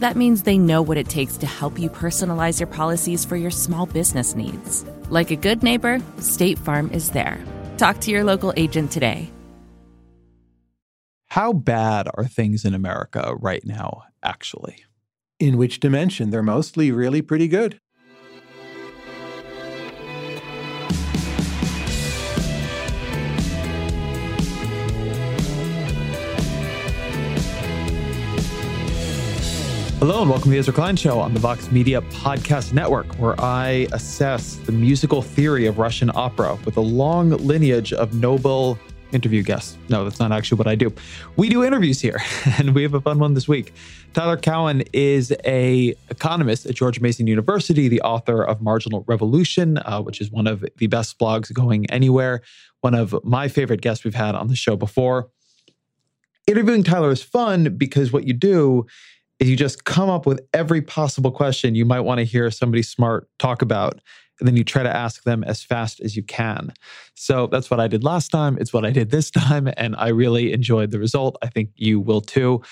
That means they know what it takes to help you personalize your policies for your small business needs. Like a good neighbor, State Farm is there. Talk to your local agent today. How bad are things in America right now, actually? In which dimension? They're mostly really pretty good. Hello and welcome to the Ezra Klein Show on the Vox Media Podcast Network, where I assess the musical theory of Russian opera with a long lineage of Nobel interview guests. No, that's not actually what I do. We do interviews here, and we have a fun one this week. Tyler Cowen is a economist at George Mason University, the author of Marginal Revolution, uh, which is one of the best blogs going anywhere. One of my favorite guests we've had on the show before. Interviewing Tyler is fun because what you do is you just come up with every possible question you might want to hear somebody smart talk about. And then you try to ask them as fast as you can. So that's what I did last time. It's what I did this time. And I really enjoyed the result. I think you will too.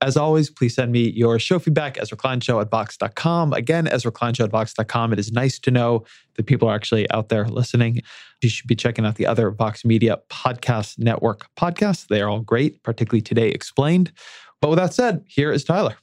As always, please send me your show feedback, Ezra Klein Show at Vox.com. Again, Ezra Klein Show at Vox.com. It is nice to know that people are actually out there listening. You should be checking out the other Vox Media Podcast Network podcasts. They are all great, particularly Today Explained. But with that said, here is Tyler.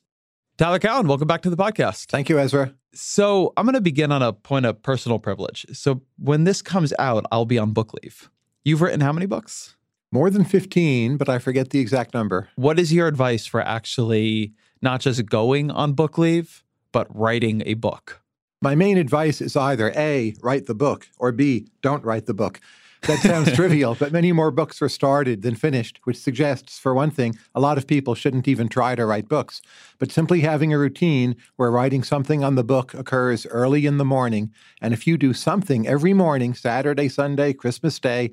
Tyler Cowen, welcome back to the podcast. Thank you, Ezra. So I'm going to begin on a point of personal privilege. So when this comes out, I'll be on book leave. You've written how many books? More than 15, but I forget the exact number. What is your advice for actually not just going on book leave, but writing a book? My main advice is either A, write the book, or B, don't write the book. That sounds trivial, but many more books are started than finished, which suggests, for one thing, a lot of people shouldn't even try to write books. But simply having a routine where writing something on the book occurs early in the morning, and if you do something every morning, Saturday, Sunday, Christmas Day,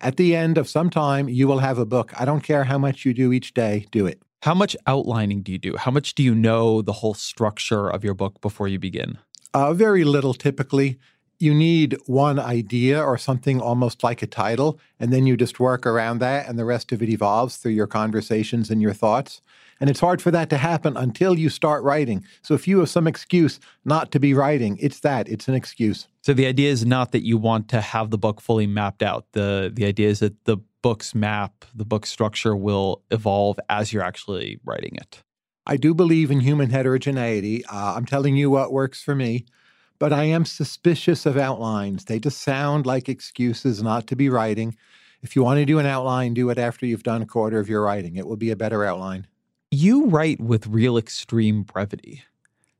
at the end of some time, you will have a book. I don't care how much you do each day, do it. How much outlining do you do? How much do you know the whole structure of your book before you begin? Uh, very little typically you need one idea or something almost like a title, and then you just work around that, and the rest of it evolves through your conversations and your thoughts. And it's hard for that to happen until you start writing. So if you have some excuse not to be writing, it's that, it's an excuse. So the idea is not that you want to have the book fully mapped out. The the idea is that the book's map, the book structure will evolve as you're actually writing it. I do believe in human heterogeneity. Uh, I'm telling you what works for me. But I am suspicious of outlines. They just sound like excuses not to be writing. If you want to do an outline, do it after you've done a quarter of your writing. It will be a better outline. You write with real extreme brevity.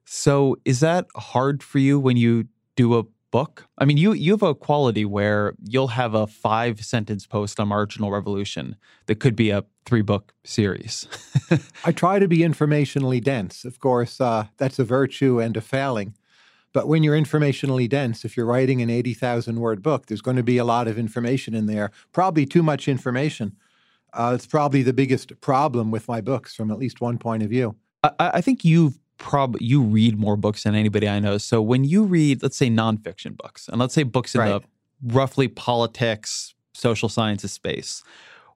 So is that hard for you when you do a book? I mean, you you have a quality where you'll have a five sentence post on marginal revolution that could be a three book series. I try to be informationally dense. Of course, uh, that's a virtue and a failing. But when you're informationally dense, if you're writing an 80,000 word book, there's going to be a lot of information in there, probably too much information. Uh, it's probably the biggest problem with my books from at least one point of view. I, I think you've probably you read more books than anybody I know. So when you read, let's say nonfiction books, and let's say books in right. the roughly politics, social sciences space,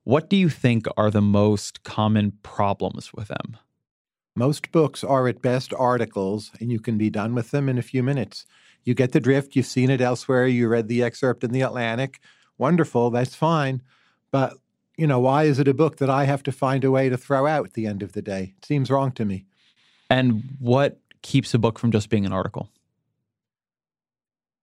what do you think are the most common problems with them? Most books are at best articles, and you can be done with them in a few minutes. You get the drift. You've seen it elsewhere. You read the excerpt in the Atlantic. Wonderful. That's fine. But, you know, why is it a book that I have to find a way to throw out at the end of the day? It seems wrong to me. And what keeps a book from just being an article?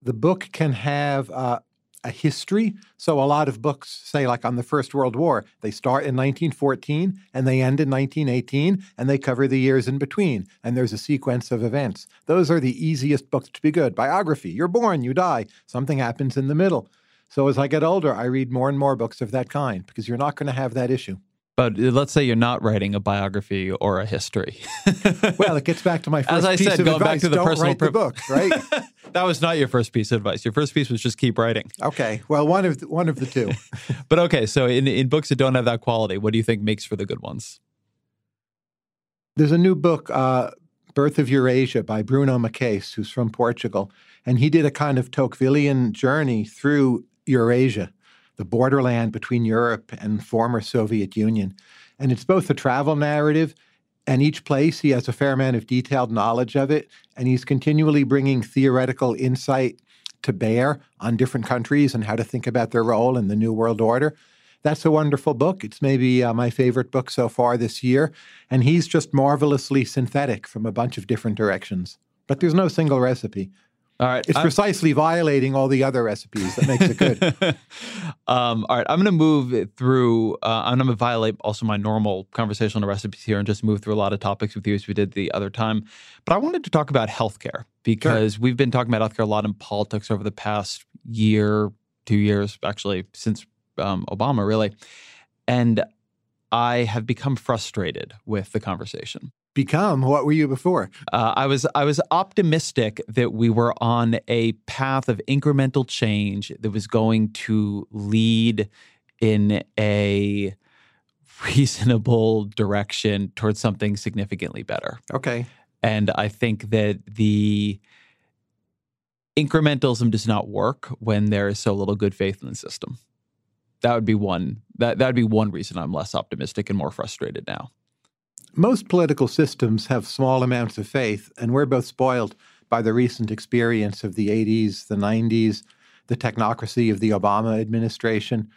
The book can have uh, a history. So a lot of books say, like on the First World War, they start in 1914 and they end in 1918 and they cover the years in between. And there's a sequence of events. Those are the easiest books to be good. Biography, you're born, you die, something happens in the middle. So as I get older, I read more and more books of that kind because you're not going to have that issue. But uh, let's say you're not writing a biography or a history. well, it gets back to my first As I piece said, of going advice. back to the Don't personal write the pri- book, right? that was not your first piece of advice. Your first piece was just keep writing. okay. Well, one of the, one of the two. But okay, so in, in books that don't have that quality, what do you think makes for the good ones? There's a new book, uh, Birth of Eurasia, by Bruno Maçães, who's from Portugal, and he did a kind of Tocquevillian journey through Eurasia, the borderland between Europe and former Soviet Union. And it's both a travel narrative, and each place he has a fair amount of detailed knowledge of it, and he's continually bringing theoretical insight to bear on different countries and how to think about their role in the New World Order. That's a wonderful book. It's maybe uh, my favorite book so far this year. And he's just marvelously synthetic from a bunch of different directions. But there's no single recipe. All right. It's I'm- precisely violating all the other recipes that makes it good. um, all right, I'm going to move through. Uh, I'm going to violate also my normal conversational recipes here and just move through a lot of topics with you as we did the other time. But I wanted to talk about healthcare because we've been talking about healthcare a lot in politics over the past year, two years, actually, since um, Obama, really. And I have become frustrated with the conversation. Become what were you before? Uh, I was I was optimistic that we were on a path of incremental change that was going to lead in a reasonable direction towards something significantly better. Okay. And I think that the incrementalism does not work when there is so little good faith in the system. That would be one that that would be one reason I'm less optimistic and more frustrated now. Most political systems have small amounts of faith, and we're both spoiled by the recent experience of the 80s, the 90s, the technocracy of the Obama administration.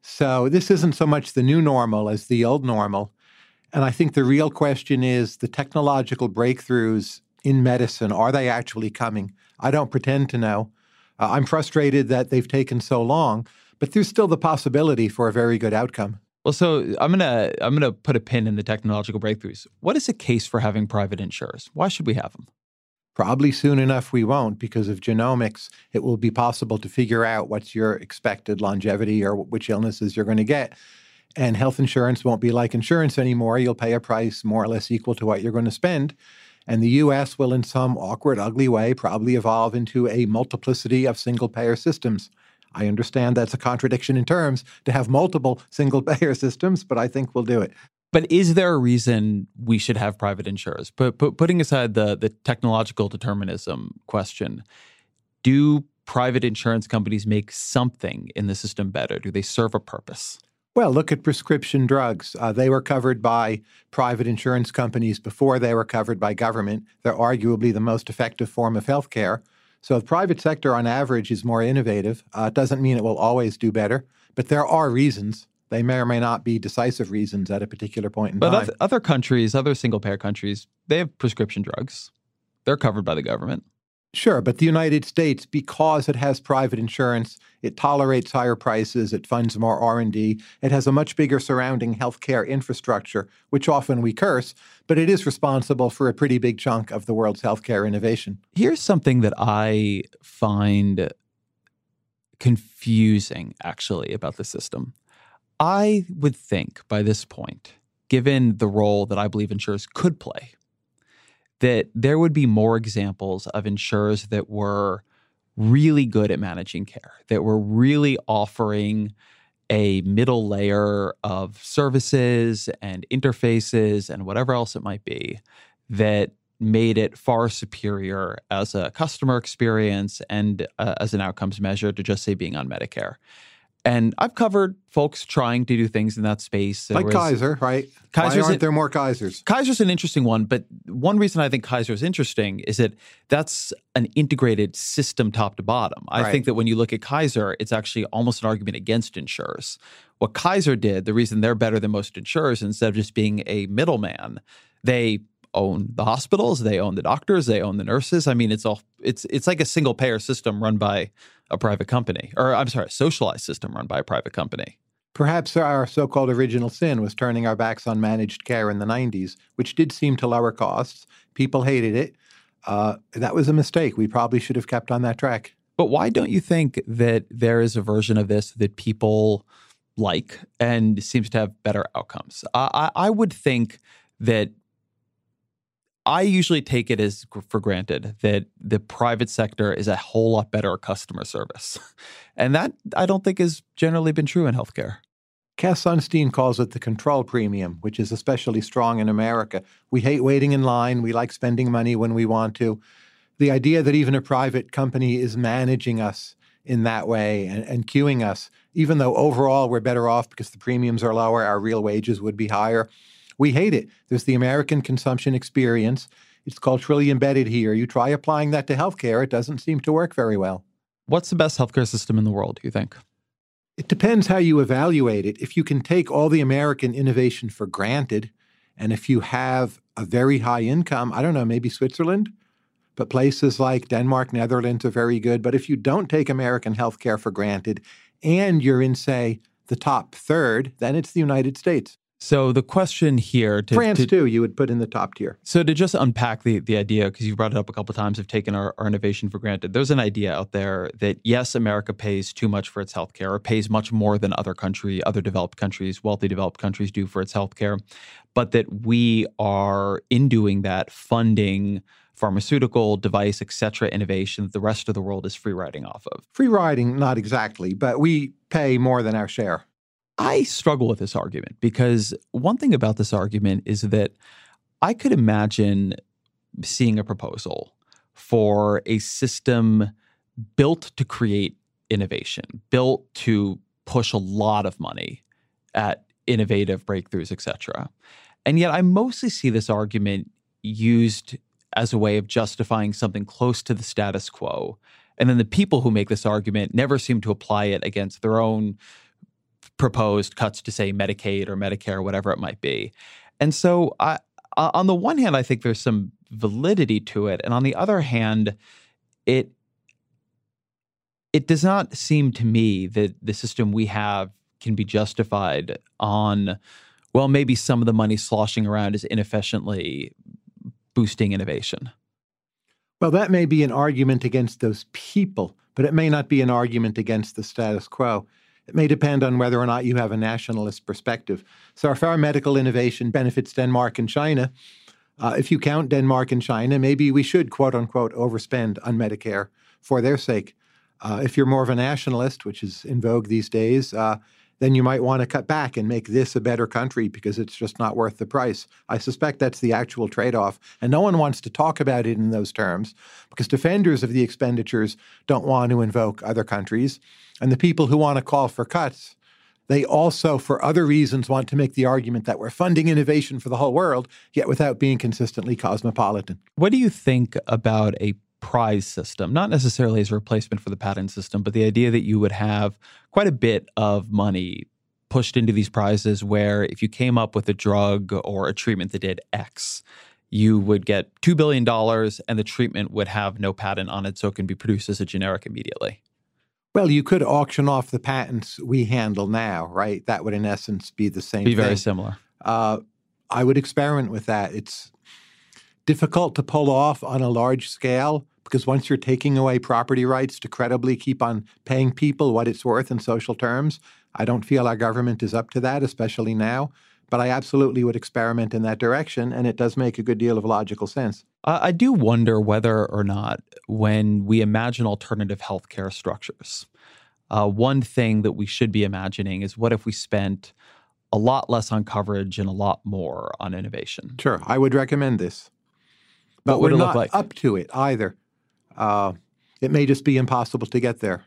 So this isn't so much the new normal as the old normal. And I think the real question is the technological breakthroughs in medicine, are they actually coming? I don't pretend to know. Uh, I'm frustrated that they've taken so long, but there's still the possibility for a very good outcome. Well, so I'm gonna I'm gonna put a pin in the technological breakthroughs. What is the case for having private insurers? Why should we have them? Probably soon enough we won't because of genomics. It will be possible to figure out what's your expected longevity or which illnesses you're going to get. And health insurance won't be like insurance anymore. You'll pay a price more or less equal to what you're going to spend. And the US will, in some awkward, ugly way, probably evolve into a multiplicity of single payer systems. I understand that's a contradiction in terms to have multiple single payer systems, but I think we'll do it. But is there a reason we should have private insurers? But, but putting aside the the technological determinism question, do private insurance companies make something in the system better? Do they serve a purpose? Well, look at prescription drugs. Uh, they were covered by private insurance companies before they were covered by government. They're arguably the most effective form of health care. So the private sector, on average, is more innovative. Uh, it doesn't mean it will always do better, but there are reasons. They may or may not be decisive reasons at a particular point in But time. But other countries, other single payer countries, they have prescription drugs. They're covered by the government. Sure, but the United States, because it has private insurance, it tolerates higher prices, it funds more R&D, it has a much bigger surrounding healthcare infrastructure, which often we curse, but it is responsible for a pretty big chunk of the world's healthcare innovation. Here's something that I find confusing, actually, about the system. I would think by this point, given the role that I believe insurers could play, that there would be more examples of insurers that were really good at managing care, that were really offering a middle layer of services and interfaces and whatever else it might be that made it far superior as a customer experience and uh, as an outcomes measure to just say being on Medicare. And I've covered folks trying to do things in that space. There like was, Kaiser, right? Kaiser's Why aren't there more Kaisers? Kaiser's an interesting one, but one reason I think Kaiser is interesting is that that's an integrated system top to bottom. I right. think that when you look at Kaiser, it's actually almost an argument against insurers. What Kaiser did, the reason they're better than most insurers, instead of just being a middleman, they own the hospitals, they own the doctors, they own the nurses. I mean, it's all it's it's like a single payer system run by a private company, or I'm sorry, a socialized system run by a private company. Perhaps our so called original sin was turning our backs on managed care in the 90s, which did seem to lower costs. People hated it. Uh, that was a mistake. We probably should have kept on that track. But why don't you think that there is a version of this that people like and seems to have better outcomes? I, I would think that I usually take it as for granted that the private sector is a whole lot better at customer service. And that I don't think has generally been true in healthcare. Cass Sunstein calls it the control premium, which is especially strong in America. We hate waiting in line. We like spending money when we want to. The idea that even a private company is managing us in that way and, and queuing us, even though overall we're better off because the premiums are lower, our real wages would be higher we hate it. There's the American consumption experience. It's culturally embedded here. You try applying that to healthcare, it doesn't seem to work very well. What's the best healthcare system in the world, do you think? It depends how you evaluate it. If you can take all the American innovation for granted, and if you have a very high income, I don't know, maybe Switzerland, but places like Denmark, Netherlands are very good. But if you don't take American healthcare for granted and you're in, say, the top third, then it's the United States. So the question here, to, France to, too, you would put in the top tier. So to just unpack the the idea, because you brought it up a couple of times of taking our, our innovation for granted. There's an idea out there that yes, America pays too much for its healthcare, or pays much more than other country, other developed countries, wealthy developed countries do for its healthcare, but that we are in doing that funding pharmaceutical device, et cetera, innovation that the rest of the world is free riding off of. Free riding, not exactly, but we pay more than our share. I struggle with this argument because one thing about this argument is that I could imagine seeing a proposal for a system built to create innovation, built to push a lot of money at innovative breakthroughs, etc. And yet I mostly see this argument used as a way of justifying something close to the status quo. And then the people who make this argument never seem to apply it against their own proposed cuts to say Medicaid or Medicare or whatever it might be. And so I, on the one hand, I think there's some validity to it, and on the other hand, it it does not seem to me that the system we have can be justified on well maybe some of the money sloshing around is inefficiently boosting innovation. Well, that may be an argument against those people, but it may not be an argument against the status quo. It may depend on whether or not you have a nationalist perspective. So, if our medical innovation benefits Denmark and China, uh, if you count Denmark and China, maybe we should, quote unquote, overspend on Medicare for their sake. Uh, if you're more of a nationalist, which is in vogue these days, uh, then you might want to cut back and make this a better country because it's just not worth the price. I suspect that's the actual trade off. And no one wants to talk about it in those terms because defenders of the expenditures don't want to invoke other countries. And the people who want to call for cuts, they also, for other reasons, want to make the argument that we're funding innovation for the whole world, yet without being consistently cosmopolitan. What do you think about a prize system, not necessarily as a replacement for the patent system, but the idea that you would have quite a bit of money pushed into these prizes where if you came up with a drug or a treatment that did X, you would get $2 billion and the treatment would have no patent on it, so it can be produced as a generic immediately. Well, you could auction off the patents we handle now, right? That would, in essence, be the same. Be very similar. Uh, I would experiment with that. It's difficult to pull off on a large scale because once you're taking away property rights to credibly keep on paying people what it's worth in social terms, I don't feel our government is up to that, especially now. But I absolutely would experiment in that direction, and it does make a good deal of logical sense. I do wonder whether or not, when we imagine alternative healthcare structures, uh, one thing that we should be imagining is what if we spent a lot less on coverage and a lot more on innovation? Sure, I would recommend this. But what we're not like? up to it either. Uh, it may just be impossible to get there.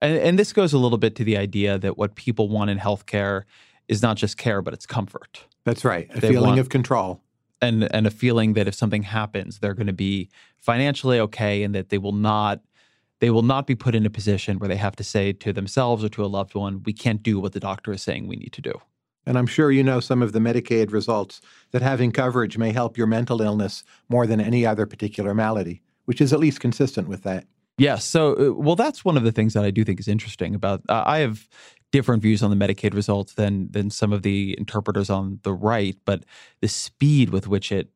And, and this goes a little bit to the idea that what people want in healthcare is not just care, but it's comfort. That's right. A They feeling want- of control. and and a feeling that if something happens, they're going to be financially okay, and that they will not they will not be put in a position where they have to say to themselves or to a loved one, "We can't do what the doctor is saying we need to do." And I'm sure you know some of the Medicaid results that having coverage may help your mental illness more than any other particular malady, which is at least consistent with that. Yes. So, uh, well, that's one of the things that I do think is interesting about. Uh, I have different views on the Medicaid results than than some of the interpreters on the right, but the speed with which it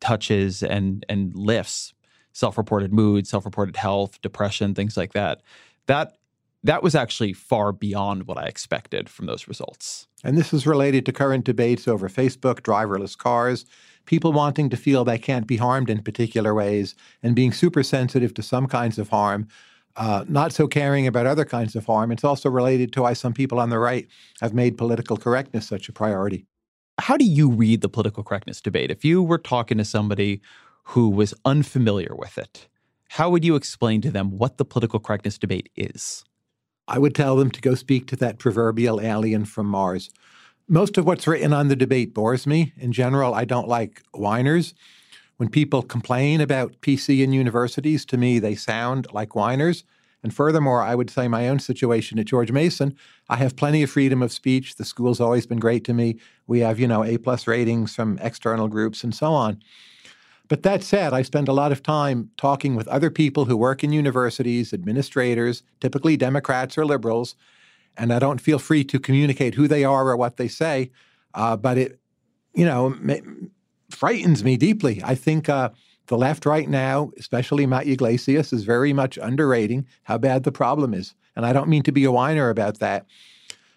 touches and and lifts self-reported mood, self-reported health, depression, things like that. That that was actually far beyond what I expected from those results. And this is related to current debates over Facebook, driverless cars, people wanting to feel they can't be harmed in particular ways, and being super sensitive to some kinds of harm, uh, not so caring about other kinds of harm. It's also related to why some people on the right have made political correctness such a priority. How do you read the political correctness debate? If you were talking to somebody who was unfamiliar with it, how would you explain to them what the political correctness debate is? I would tell them to go speak to that proverbial alien from Mars. Most of what's written on the debate bores me. In general, I don't like whiners. When people complain about PC in universities, to me, they sound like whiners. And furthermore, I would say my own situation at George Mason, I have plenty of freedom of speech. The school's always been great to me. We have, you know, A plus ratings from external groups and so on. But that said, I spend a lot of time talking with other people who work in universities, administrators, typically Democrats or liberals, and I don't feel free to communicate who they are or what they say. Uh, but it, you know, ma- frightens me deeply. I think uh, the left right now, especially Matt Yglesias, is very much underrating how bad the problem is. And I don't mean to be a whiner about that,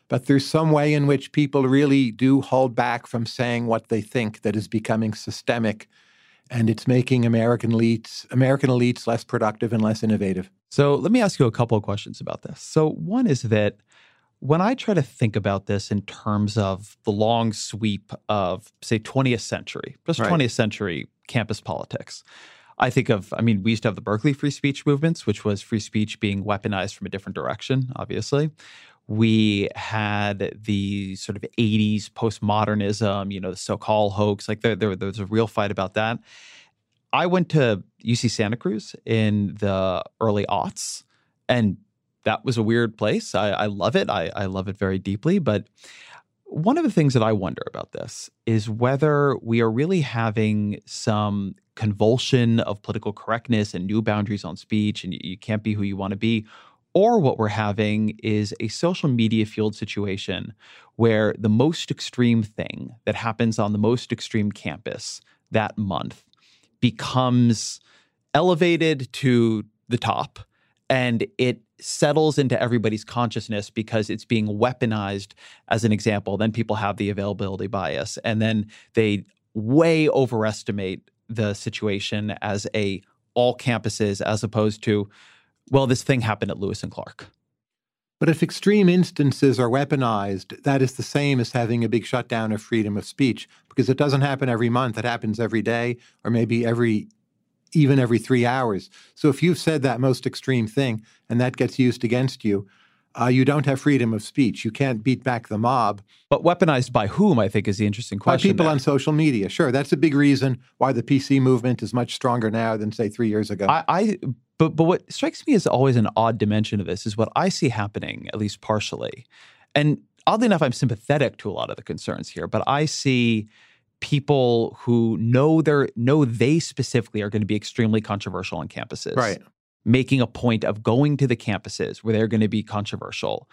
but there's some way in which people really do hold back from saying what they think that is becoming systemic and it's making American elites American elites less productive and less innovative. So let me ask you a couple of questions about this. So one is that when I try to think about this in terms of the long sweep of, say, 20th century, just Right. 20th century campus politics, I think of, I mean, we used to have the Berkeley free speech movements, which was free speech being weaponized from a different direction, obviously. We had the sort of 80s postmodernism, you know, the Sokal hoax, like there, there, there was a real fight about that. I went to UC Santa Cruz in the early aughts, and that was a weird place. I, I love it. I, I love it very deeply. But one of the things that I wonder about this is whether we are really having some convulsion of political correctness and new boundaries on speech, and you, can't be who you want to be. Or what we're having is a social media fueled situation where the most extreme thing that happens on the most extreme campus that month becomes elevated to the top and it settles into everybody's consciousness because it's being weaponized as an example then people have the availability bias and then they way overestimate the situation as a all campuses as opposed to well this thing happened at lewis and clark But if extreme instances are weaponized, that is the same as having a big shutdown of freedom of speech because it doesn't happen every month. It happens every day or maybe every even every three hours. So if you've said that most extreme thing and that gets used against you, uh, you don't have freedom of speech. You can't beat back the mob but weaponized by whom i think is the interesting question. by people there. on social media. Sure, that's a big reason why the PC movement is much stronger now than say three years ago. I, I but but what strikes me as always an odd dimension of this is what I see happening, at least partially. And oddly enough, I'm sympathetic to a lot of the concerns here, but I see people who know they're know they specifically are going to be extremely controversial on campuses. right. Making a point of going to the campuses where they're going to be controversial.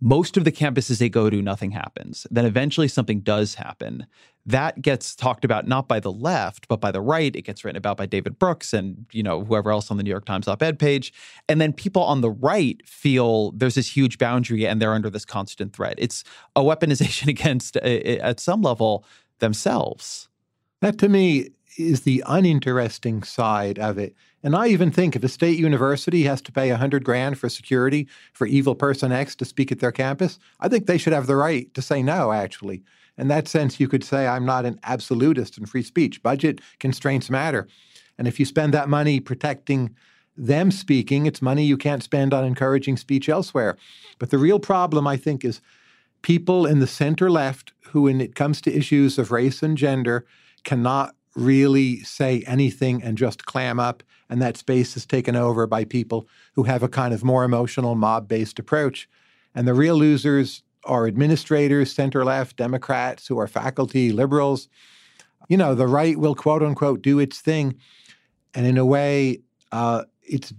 Most of the campuses they go to, nothing happens. Then eventually something does happen. That gets talked about not by the left, but by the right. It gets written about by David Brooks and you know whoever else on the New York Times op-ed page. And then people on the right feel there's this huge boundary and they're under this constant threat. It's a weaponization against, uh, at some level, themselves. That to me is the uninteresting side of it. And I even think if a state university has to pay a hundred grand for security for evil person X to speak at their campus, I think they should have the right to say no, actually. In that sense, you could say I'm not an absolutist in free speech. Budget constraints matter. And if you spend that money protecting them speaking. It's money you can't spend on encouraging speech elsewhere. But the real problem, I think, is people in the center left who, when it comes to issues of race and gender, cannot really say anything and just clam up. And that space is taken over by people who have a kind of more emotional, mob based approach. And the real losers are administrators, center left, Democrats who are faculty, liberals. You know, the right will quote unquote do its thing. And in a way, uh, it's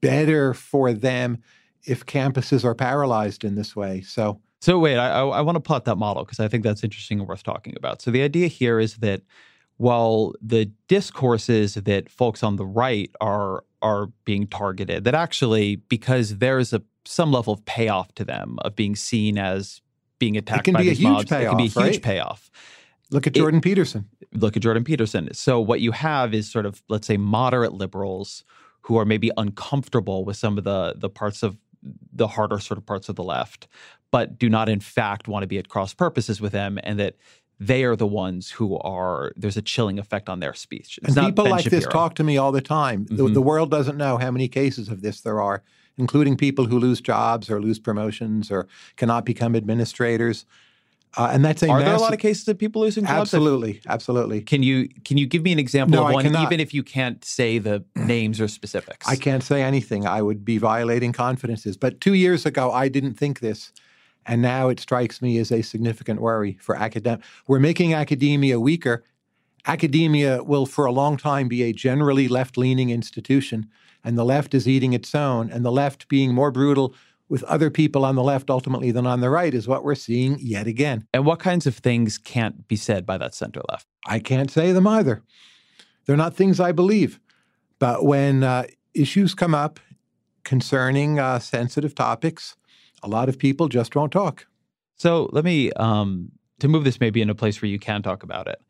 better for them if campuses are paralyzed in this way. So, so wait, I, I want to plot that model because I think that's interesting and worth talking about. So the idea here is that while the discourses that folks on the right are are being targeted, that actually because there's a some level of payoff to them of being seen as being attacked by be these a huge mobs, payoff, it can be a huge right? payoff. Look at Jordan it, Peterson. Look at Jordan Peterson. So what you have is sort of let's say moderate liberals who are maybe uncomfortable with some of the the parts of the harder sort of parts of the left, but do not in fact want to be at cross purposes with them, and that they are the ones who are there's a chilling effect on their speech. It's and people ben like Shapiro. this talk to me all the time. Mm-hmm. The, the world doesn't know how many cases of this there are, including people who lose jobs or lose promotions or cannot become administrators. Uh, and that's a are massive, there a lot of cases of people losing jobs? Absolutely, absolutely. Can you can you give me an example no, of one, even if you can't say the names or specifics? I can't say anything. I would be violating confidences. But two years ago, I didn't think this, and now it strikes me as a significant worry for academic. We're making academia weaker. Academia will, for a long time, be a generally left-leaning institution, and the left is eating its own, and the left being more brutal with other people on the left ultimately than on the right is what we're seeing yet again. And what kinds of things can't be said by that center left? I can't say them either. They're not things I believe. But when uh, issues come up concerning uh, sensitive topics, a lot of people just won't talk. So let me, um, to move this maybe in a place where you can talk about it.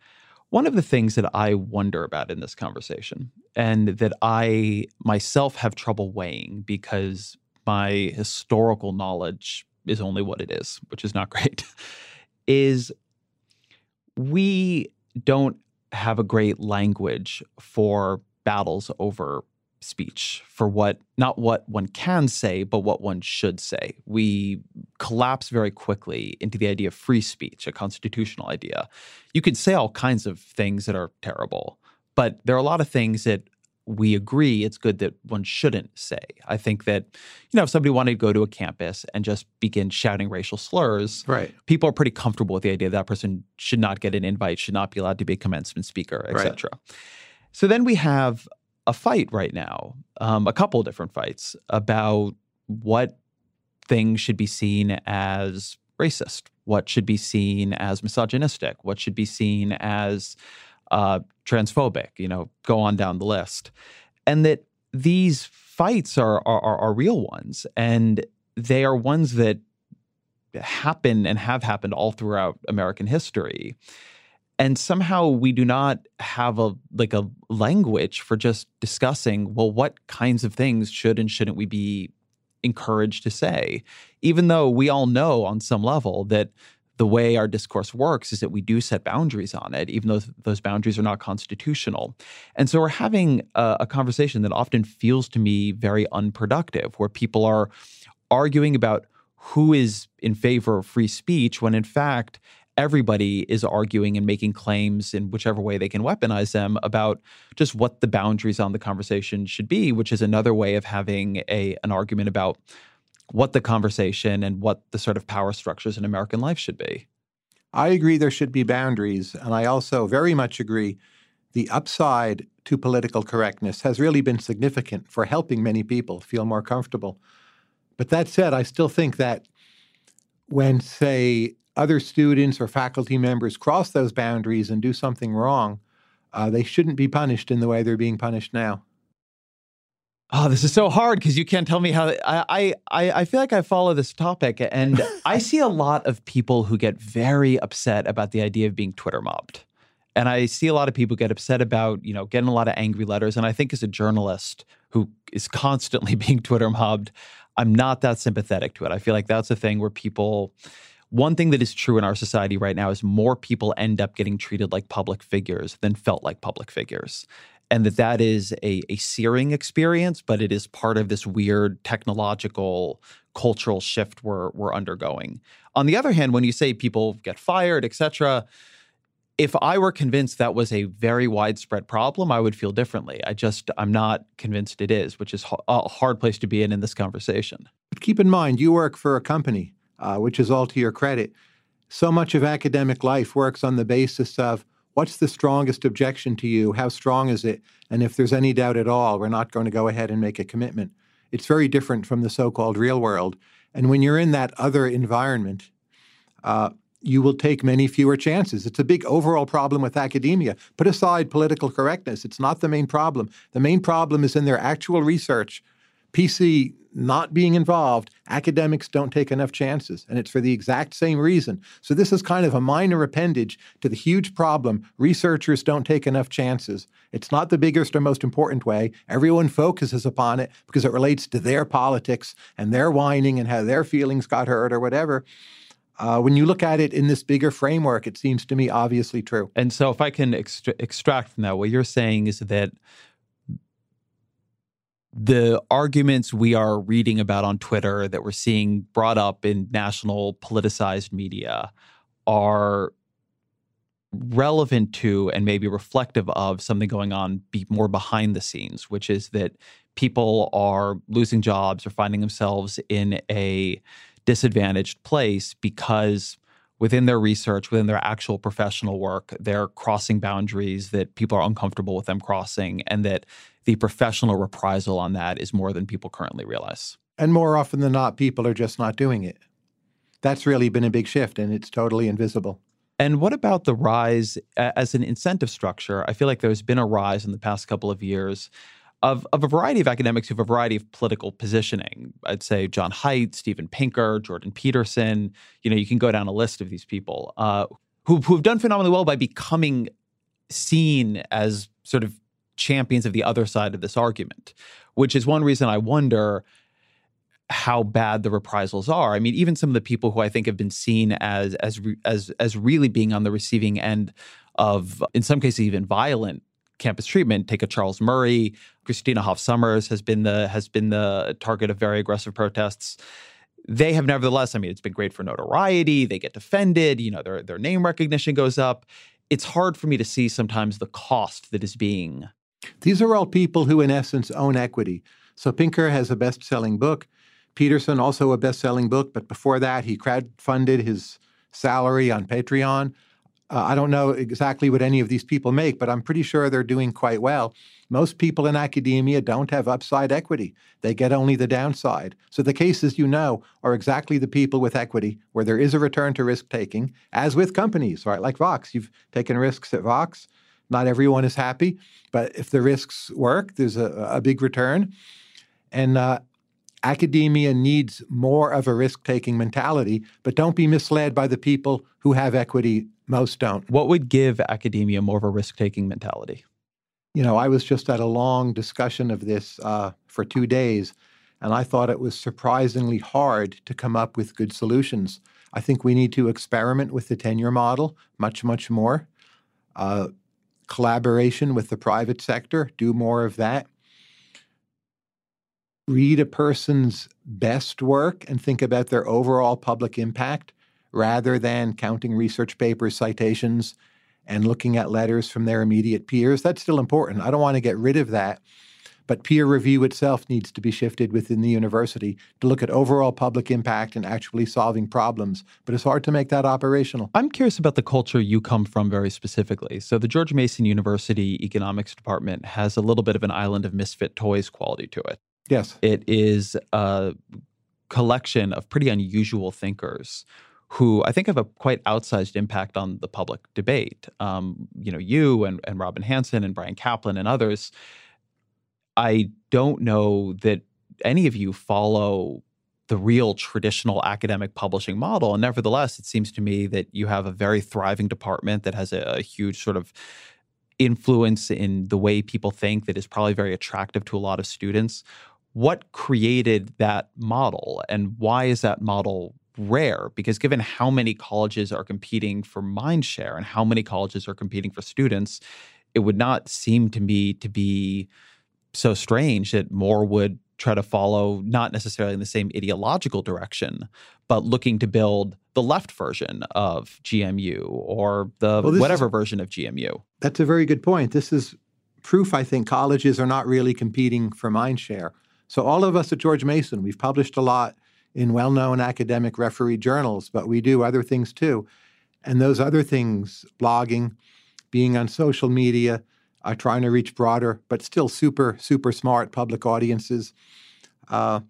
One of the things that I wonder about in this conversation and that I myself have trouble weighing because my historical knowledge is only what it is, which is not great, is we don't have a great language for battles over speech for what not what one can say but what one should say we collapse very quickly into the idea of free speech a constitutional idea you can say all kinds of things that are terrible but there are a lot of things that we agree it's good that one shouldn't say. I think that, you know, if somebody wanted to go to a campus and just begin shouting racial slurs, right. people are pretty comfortable with the idea that, that person should not get an invite, should not be allowed to be a commencement speaker, etc. Right. So then we have a fight right now, um, a couple different fights about what things should be seen as racist, what should be seen as misogynistic, what should be seen as uh, transphobic, you know, go on down the list. And that these fights are, are, are real ones. And they are ones that happen and have happened all throughout American history. And somehow we do not have a like a language for just discussing, well, what kinds of things should and shouldn't we be encouraged to say? Even though we all know on some level that the way our discourse works is that we do set boundaries on it, even though those boundaries are not constitutional. And so we're having a, a, conversation that often feels to me very unproductive, where people are arguing about who is in favor of free speech when in fact everybody is arguing and making claims in whichever way they can weaponize them about just what the boundaries on the conversation should be, which is another way of having a an argument about what the conversation and what the sort of power structures in American life should be. I agree there should be boundaries. And I also very much agree the upside to political correctness has really been significant for helping many people feel more comfortable. But that said, I still think that when, say, other students or faculty members cross those boundaries and do something wrong, uh, they shouldn't be punished in the way they're being punished now. Oh, this is so hard because you can't tell me how. I, I I feel like I follow this topic, and I see a lot of people who get very upset about the idea of being Twitter mobbed, and I see a lot of people get upset about you know getting a lot of angry letters. And I think as a journalist who is constantly being Twitter mobbed, I'm not that sympathetic to it. I feel like that's a thing where people. One thing that is true in our society right now is more people end up getting treated like public figures than felt like public figures. and that that is a, a searing experience, but it is part of this weird technological cultural shift we're we're undergoing. On the other hand, when you say people get fired, etc., if I were convinced that was a very widespread problem, I would feel differently. I just I'm not convinced it is, which is a hard place to be in in this conversation. But keep in mind, you work for a company, uh, which is all to your credit. So much of academic life works on the basis of what's the strongest objection to you? How strong is it? And if there's any doubt at all, we're not going to go ahead and make a commitment. It's very different from the so called real world. And when you're in that other environment, uh, you will take many fewer chances. It's a big overall problem with academia. Put aside political correctness, it's not the main problem. The main problem is in their actual research. PC not being involved, academics don't take enough chances. And it's for the exact same reason. So, this is kind of a minor appendage to the huge problem researchers don't take enough chances. It's not the biggest or most important way. Everyone focuses upon it because it relates to their politics and their whining and how their feelings got hurt or whatever. Uh, when you look at it in this bigger framework, it seems to me obviously true. And so, if I can extra- extract from that, what you're saying is that the arguments we are reading about on Twitter that we're seeing brought up in national politicized media are relevant to and maybe reflective of something going on be more behind the scenes, which is that people are losing jobs or finding themselves in a disadvantaged place because within their research, within their actual professional work, they're crossing boundaries that people are uncomfortable with them crossing, and that the professional reprisal on that is more than people currently realize. And more often than not, people are just not doing it. That's really been a big shift, and it's totally invisible. And what about the rise as an incentive structure? I feel like there's been a rise in the past couple of years of, of a variety of academics who have a variety of political positioning. I'd say Jon Haidt, Steven Pinker, Jordan Peterson. You know, you can go down a list of these people uh, who, who've done phenomenally well by becoming seen as sort of champions of the other side of this argument, which is one reason I wonder how bad the reprisals are. I mean, even some of the people who I think have been seen as as as as really being on the receiving end of, in some cases, even violent campus treatment. Take a Charles Murray, Christina Hoff Sommers has been the has been the target of very aggressive protests. They have nevertheless, I mean, it's been great for notoriety. They get defended, you know, their their name recognition goes up. It's hard for me to see sometimes the cost that is being. These are all people who, in essence, own equity. So Pinker has a best-selling book. Peterson also a best-selling book, but before that, he crowdfunded his salary on Patreon. Uh, I don't know exactly what any of these people make, but I'm pretty sure they're doing quite well. Most people in academia don't have upside equity. They get only the downside. So the cases you know are exactly the people with equity where there is a return to risk taking, as with companies, right? Like Vox. You've taken risks at Vox. Not everyone is happy, but if the risks work, there's a, a big return. And uh, academia needs more of a risk taking mentality, but don't be misled by the people who have equity most don't. What would give academia more of a risk taking mentality? You know, I was just at a long discussion of this uh, for two days, and I thought it was surprisingly hard to come up with good solutions. I think we need to experiment with the tenure model much, much more. Uh, collaboration with the private sector, do more of that. Read a person's best work and think about their overall public impact rather than counting research papers, citations, and looking at letters from their immediate peers. That's still important. I don't want to get rid of that. But peer review itself needs to be shifted within the university to look at overall public impact and actually solving problems. But it's hard to make that operational. I'm curious about the culture you come from very specifically. So, the George Mason University Economics Department has a little bit of an island of misfit toys quality to it. Yes. It is a collection of pretty unusual thinkers who I think have a quite outsized impact on the public debate. Um, you know, you and, and Robin Hanson and Bryan Caplan and others. I don't know that any of you follow the real traditional academic publishing model. And nevertheless, it seems to me that you have a very thriving department that has a, a huge sort of influence in the way people think that is probably very attractive to a lot of students. What created that model and why is that model rare because given how many colleges are competing for mind share and how many colleges are competing for students, it would not seem to me to be so strange that more would try to follow not necessarily in the same ideological direction, but looking to build the left version of GMU or the well, whatever is, version of GMU. That's a very good point. This is proof, I think, colleges are not really competing for mind share. So, all of us at George Mason, we've published a lot in well known academic referee journals, but we do other things too. And those other things, blogging, being on social media, uh, trying to reach broader, but still super, super smart public audiences. Uh,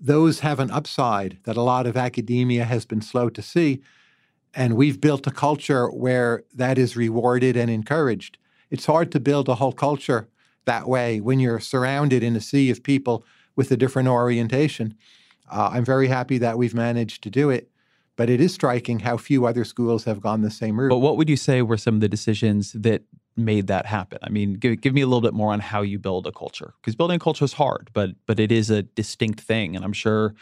those have an upside that a lot of academia has been slow to see. And we've built a culture where that is rewarded and encouraged. It's hard to build a whole culture that way when you're surrounded in a sea of people with a different orientation. Uh, I'm very happy that we've managed to do it. But it is striking how few other schools have gone the same route. But what would you say were some of the decisions that made that happen? I mean, give, give me a little bit more on how you build a culture because building a culture is hard, but but it is a distinct thing, and I'm sure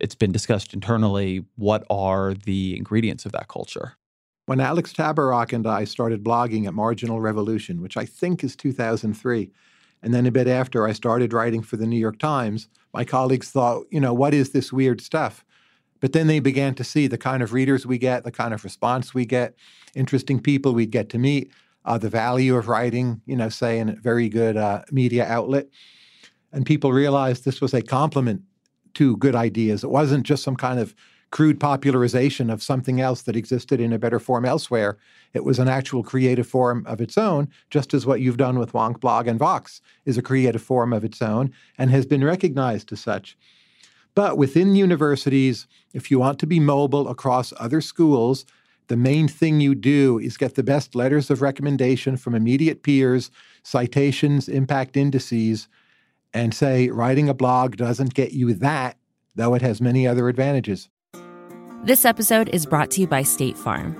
it's been discussed internally. What are the ingredients of that culture? When Alex Tabarrok and I started blogging at Marginal Revolution, which I think is 2003, and then a bit after I started writing for the New York Times, my colleagues thought, you know, what is this weird stuff? But then they began to see the kind of readers we get, the kind of response we get, interesting people we'd get to meet, uh, the value of writing, you know, say in a very good uh, media outlet. And people realized this was a complement to good ideas. It wasn't just some kind of crude popularization of something else that existed in a better form elsewhere. It was an actual creative form of its own, just as what you've done with Wonk Blog and Vox is a creative form of its own and has been recognized as such. But within universities, if you want to be mobile across other schools, the main thing you do is get the best letters of recommendation from immediate peers, citations, impact indices, and say writing a blog doesn't get you that, though it has many other advantages. This episode is brought to you by State Farm.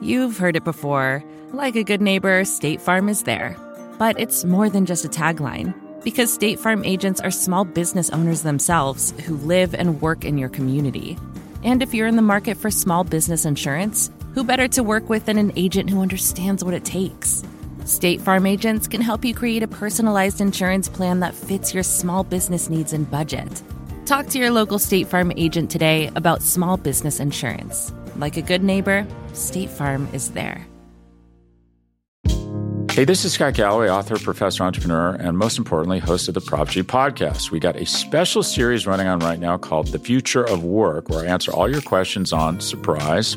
You've heard it before like a good neighbor, State Farm is there. But it's more than just a tagline. Because State Farm agents are small business owners themselves who live and work in your community. And if you're in the market for small business insurance, who better to work with than an agent who understands what it takes? State Farm agents can help you create a personalized insurance plan that fits your small business needs and budget. Talk to your local State Farm agent today about small business insurance. Like a good neighbor, State Farm is there. Hey, this is Scott Galloway, author, professor, entrepreneur, and most importantly, host of the Prop G podcast. We got a special series running on right now called The Future of Work, where I answer all your questions on surprise,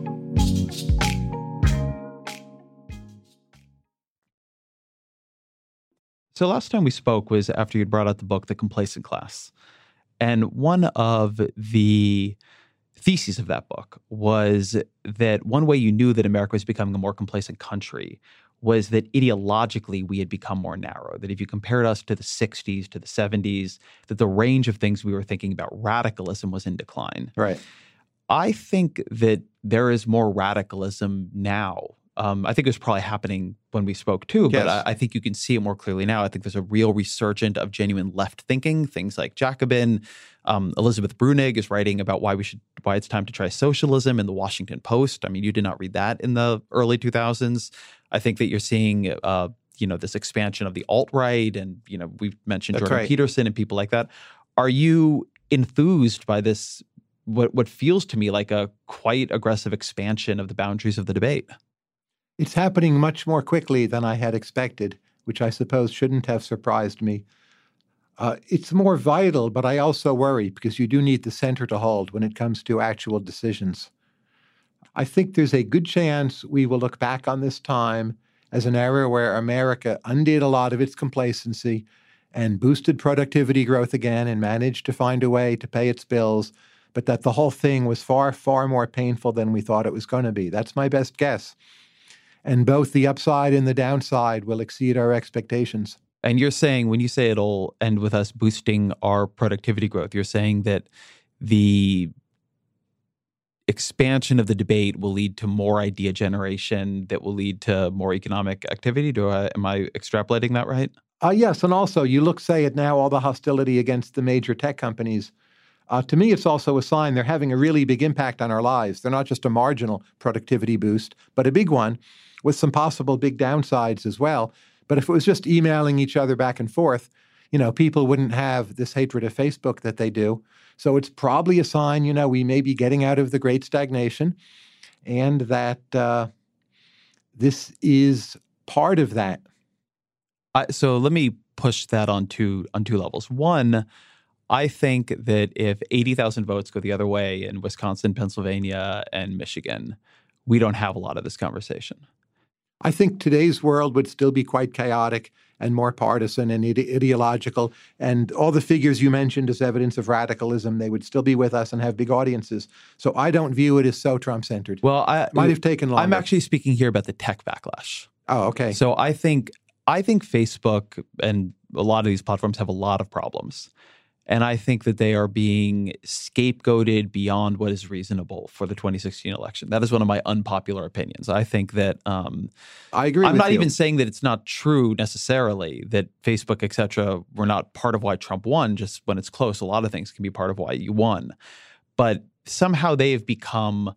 So last time we spoke was after you'd brought out the book, The Complacent Class. And one of the theses of that book was that one way you knew that America was becoming a more complacent country was that ideologically we had become more narrow. That if you compared us to the 60s, to the 70s, that the range of things we were thinking about radicalism was in decline. Right. I think that there is more radicalism now um, I think it was probably happening when we spoke too, yes. but I, I, think you can see it more clearly now. I think there's a real resurgent of genuine left thinking. Things like Jacobin, um, Elizabeth Bruenig is writing about why we should, why it's time to try socialism in the Washington Post. I mean, you did not read that in the early 2000s. I think that you're seeing, uh, you know, this expansion of the alt right, and you know, we've mentioned That's Jordan right. Peterson and people like that. Are you enthused by this? What what feels to me like a quite aggressive expansion of the boundaries of the debate? It's happening much more quickly than I had expected, which I suppose shouldn't have surprised me. Uh, it's more vital, but I also worry because you do need the center to hold when it comes to actual decisions. I think there's a good chance we will look back on this time as an era where America undid a lot of its complacency and boosted productivity growth again and managed to find a way to pay its bills, but that the whole thing was far, far more painful than we thought it was going to be. That's my best guess and both the upside and the downside will exceed our expectations. And you're saying when you say it'll end with us boosting our productivity growth, you're saying that the expansion of the debate will lead to more idea generation that will lead to more economic activity. Do I am I extrapolating that right? Uh, yes, and also you look, say, at now all the hostility against the major tech companies. Uh, to me, it's also a sign they're having a really big impact on our lives. They're not just a marginal productivity boost, but a big one with some possible big downsides as well. But if it was just emailing each other back and forth, you know, people wouldn't have this hatred of Facebook that they do. So it's probably a sign, you know, we may be getting out of the great stagnation and that uh, this is part of that. So let me push that on two on two levels. One, I think that if eighty thousand votes go the other way in Wisconsin, Pennsylvania, and Michigan, we don't have a lot of this conversation. I think today's world would still be quite chaotic and more partisan and ide- ideological. And all the figures you mentioned as evidence of radicalism, they would still be with us and have big audiences. So I don't view it as so Trump centered. Well, I might have taken longer. I'm actually speaking here about the tech backlash. Oh, okay. So I think I think Facebook and a lot of these platforms have a lot of problems. And I think that they are being scapegoated beyond what is reasonable for the 2016 election. That is one of my unpopular opinions. I think that um, I agree. I'm not you. even saying that it's not true necessarily that Facebook, et cetera, were not part of why Trump won. Just when it's close, a lot of things can be part of why you won. But somehow they have become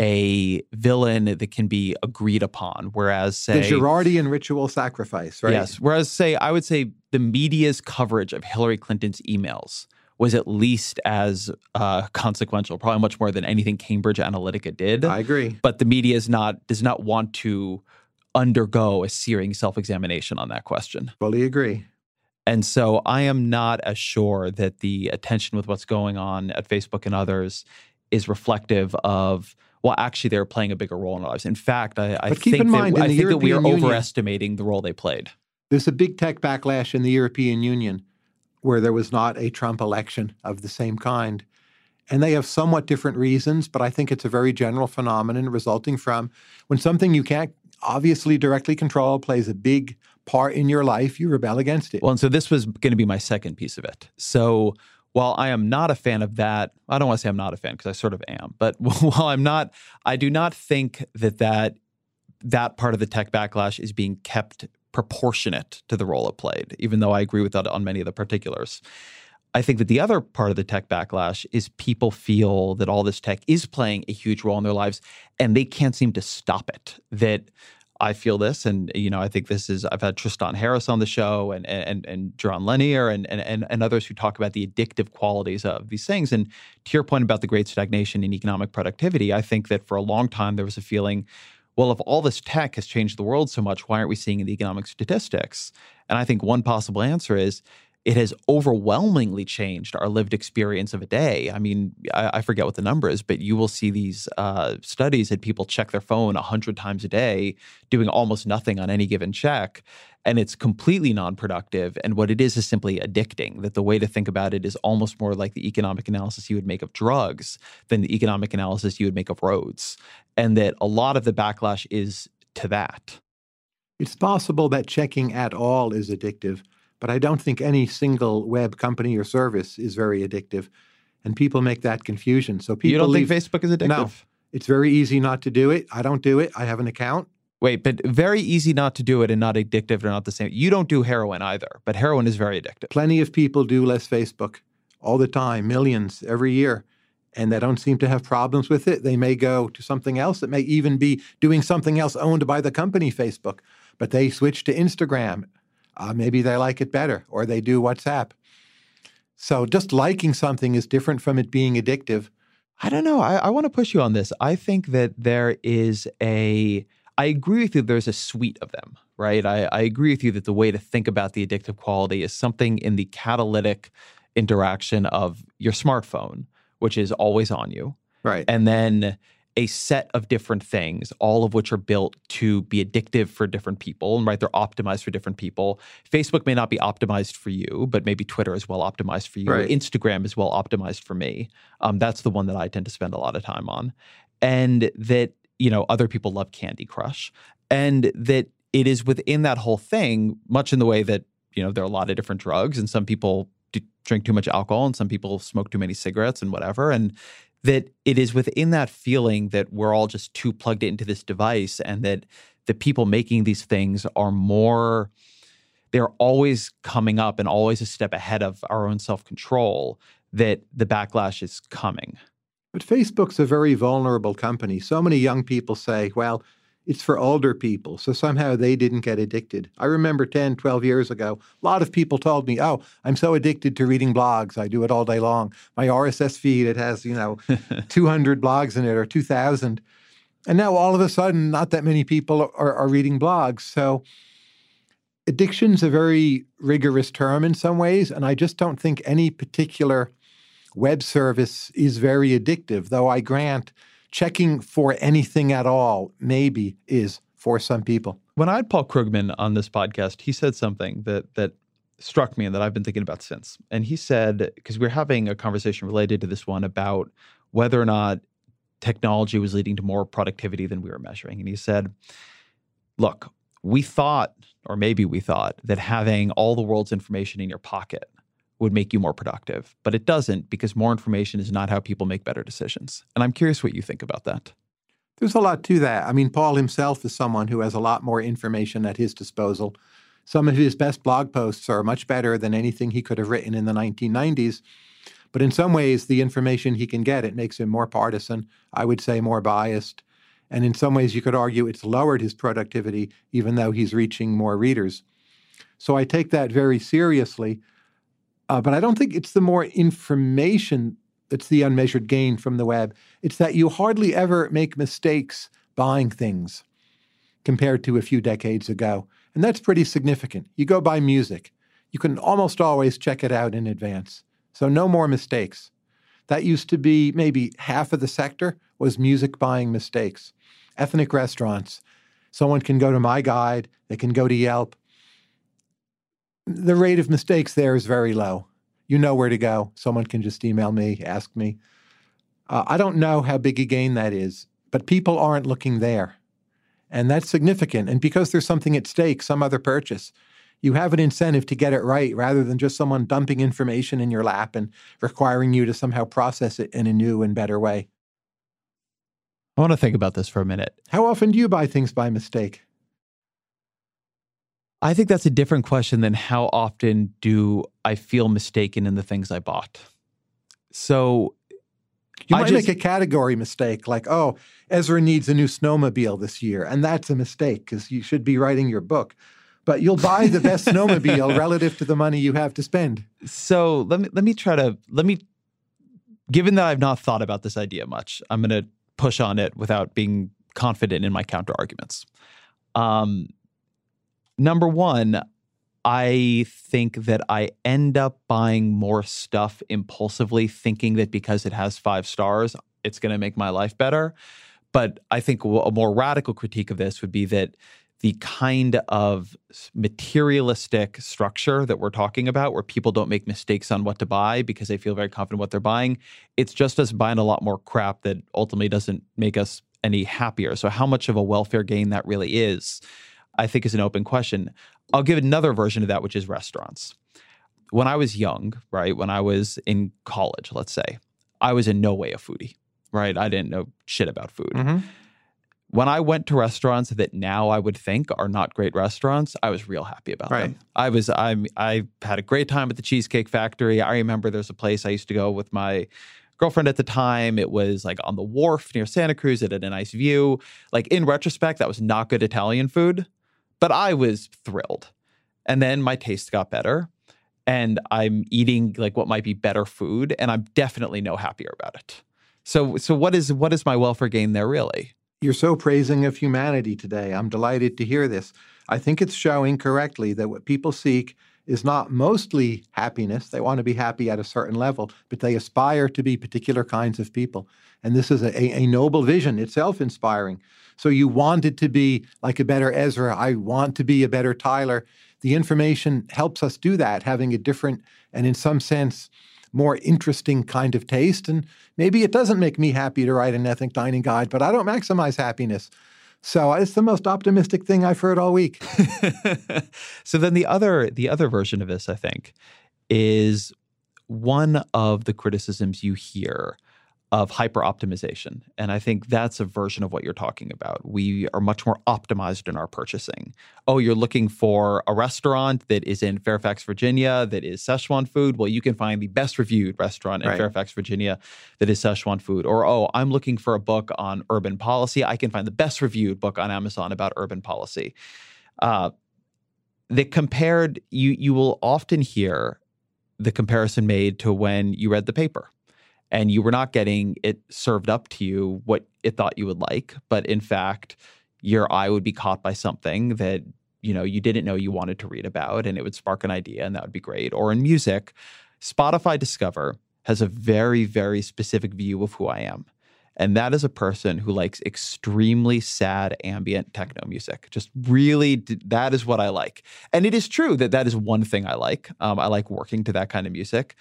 a villain that can be agreed upon. Whereas, say, the Girardian ritual sacrifice, right? Yes. Whereas, say, I would say the media's coverage of Hillary Clinton's emails was at least as uh, consequential, probably much more than anything Cambridge Analytica did. I agree. But the media is not does not want to undergo a searing self-examination on that question. Fully agree. And so I am not as sure that the attention with what's going on at Facebook and others is reflective of well, actually, they're playing a bigger role in our lives. In fact, I, I think, mind, that, I think that we are Union, overestimating the role they played. There's a big tech backlash in the European Union where there was not a Trump election of the same kind. And they have somewhat different reasons, but I think it's a very general phenomenon resulting from when something you can't obviously directly control plays a big part in your life, you rebel against it. Well, and so this was going to be my second piece of it. So while I am not a fan of that, I don't want to say I'm not a fan because I sort of am, but while I'm not, I do not think that that that part of the tech backlash is being kept proportionate to the role it played, even though I agree with that on many of the particulars. I think that the other part of the tech backlash is people feel that all this tech is playing a huge role in their lives and they can't seem to stop it. That I feel this, and you know, I think this is. I've had Tristan Harris on the show, and and and Jaron Lanier, and and and others who talk about the addictive qualities of these things. And to your point about the great stagnation in economic productivity, I think that for a long time there was a feeling, well, if all this tech has changed the world so much, why aren't we seeing in the economic statistics? And I think one possible answer is it has overwhelmingly changed our lived experience of a day. I mean, I, I forget what the number is, but you will see these uh, studies that people check their phone 100 times a day, doing almost nothing on any given check. And it's completely non productive. And what it is is simply addicting. That the way to think about it is almost more like the economic analysis you would make of drugs than the economic analysis you would make of roads. And that a lot of the backlash is to that. It's possible that checking at all is addictive. But I don't think any single web company or service is very addictive. And people make that confusion. So people You don't leave, think Facebook is addictive? No. It's very easy not to do it. I don't do it. I have an account. Wait, but very easy not to do it and not addictive are not the same. You don't do heroin either, but heroin is very addictive. Plenty of people do less Facebook all the time, millions every year, and they don't seem to have problems with it. They may go to something else. It may even be doing something else owned by the company Facebook, but they switch to Instagram uh, maybe they like it better or they do WhatsApp. So just liking something is different from it being addictive. I don't know. I, I want to push you on this. I think that there is a, I agree with you, there's a suite of them, right? I, I agree with you that the way to think about the addictive quality is something in the catalytic interaction of your smartphone, which is always on you. Right. And then a set of different things, all of which are built to be addictive for different people. And right, they're optimized for different people. Facebook may not be optimized for you, but maybe Twitter is well optimized for you. Right. Instagram is well optimized for me. Um, that's the one that I tend to spend a lot of time on. And that, you know, other people love Candy Crush. And that it is within that whole thing, much in the way that, you know, there are a lot of different drugs and some people drink too much alcohol and some people smoke too many cigarettes and whatever. And that it is within that feeling that we're all just too plugged into this device and that the people making these things are more they're always coming up and always a step ahead of our own self-control that the backlash is coming. But Facebook's a very vulnerable company. So many young people say, well, it's for older people. So somehow they didn't get addicted. I remember 10, 12 years ago, a lot of people told me, oh, I'm so addicted to reading blogs. I do it all day long. My RSS feed, it has, you know, 200 blogs in it or 2,000. And now all of a sudden, not that many people are, are reading blogs. So addiction's a very rigorous term in some ways. And I just don't think any particular web service is very addictive, though I grant checking for anything at all maybe is for some people. When I had Paul Krugman on this podcast, he said something that that struck me and that I've been thinking about since. And he said because we we're having a conversation related to this one about whether or not technology was leading to more productivity than we were measuring. And he said, "Look, we thought or maybe we thought that having all the world's information in your pocket would make you more productive. But it doesn't because more information is not how people make better decisions. And I'm curious what you think about that. There's a lot to that. I mean, Paul himself is someone who has a lot more information at his disposal. Some of his best blog posts are much better than anything he could have written in the 1990s. But in some ways, the information he can get, it makes him more partisan, I would say more biased. And in some ways, you could argue it's lowered his productivity, even though he's reaching more readers. So I take that very seriously. Uh, but I don't think it's the more information that's the unmeasured gain from the web. It's that you hardly ever make mistakes buying things compared to a few decades ago. And that's pretty significant. You go buy music, you can almost always check it out in advance. So no more mistakes. That used to be maybe half of the sector was music buying mistakes. Ethnic restaurants. Someone can go to my guide, they can go to Yelp, the rate of mistakes there is very low. You know where to go. Someone can just email me, ask me. Uh, I don't know how big a gain that is, but people aren't looking there. And that's significant. And because there's something at stake, some other purchase, you have an incentive to get it right rather than just someone dumping information in your lap and requiring you to somehow process it in a new and better way. I want to think about this for a minute. How often do you buy things by mistake? I think that's a different question than how often do I feel mistaken in the things I bought. So you might just, make a category mistake, like, oh, Ezra needs a new snowmobile this year, and that's a mistake because you should be writing your book. But you'll buy the best snowmobile relative to the money you have to spend. So let me let me try to let me. Given that I've not thought about this idea much, I'm going to push on it without being confident in my counter arguments. Um, number one, I think that I end up buying more stuff impulsively, thinking that because it has five stars, it's going to make my life better. But I think a more radical critique of this would be that the kind of materialistic structure that we're talking about, where people don't make mistakes on what to buy because they feel very confident what they're buying, it's just us buying a lot more crap that ultimately doesn't make us any happier. So, how much of a welfare gain that really is I think is an open question. I'll give another version of that, which is restaurants. When I was young, right, when I was in college, let's say, I was in no way a foodie, right? I didn't know shit about food. Mm-hmm. When I went to restaurants that now I would think are not great restaurants, I was real happy about right. them. I was I I had a great time at the Cheesecake Factory. I remember there's a place I used to go with my girlfriend at the time. It was like on the wharf near Santa Cruz. It had a nice view. Like in retrospect, that was not good Italian food. But I was thrilled. And then my taste got better and I'm eating like what might be better food and I'm definitely no happier about it. So so what is what is my welfare gain there really? You're so praising of humanity today. I'm delighted to hear this. I think it's showing correctly that what people seek is not mostly happiness. They want to be happy at a certain level, but they aspire to be particular kinds of people. And this is a, a noble vision, itself inspiring. So you wanted to be like a better Ezra. I want to be a better Tyler. The information helps us do that, having a different and, in some sense, more interesting kind of taste. And maybe it doesn't make me happy to write an ethnic dining guide, but I don't maximize happiness. So uh, it's the most optimistic thing I've heard all week. so then the other the other version of this, I think, is one of the criticisms you hear of hyper optimization. And I think that's a version of what you're talking about. We are much more optimized in our purchasing. Oh, you're looking for a restaurant that is in Fairfax, Virginia, that is Szechuan food. Well, you can find the best reviewed restaurant in right. Fairfax, Virginia that is Szechuan food. Or, oh, I'm looking for a book on urban policy. I can find the best reviewed book on Amazon about urban policy. Uh, the compared, you you will often hear the comparison made to when you read the paper and you were not getting it served up to you what it thought you would like but in fact your eye would be caught by something that you know you didn't know you wanted to read about and it would spark an idea and that would be great or in music spotify discover has a very very specific view of who i am and that is a person who likes extremely sad ambient techno music. Just really, that is what I like. And it is true that that is one thing I like. Um, I like working to that kind of music.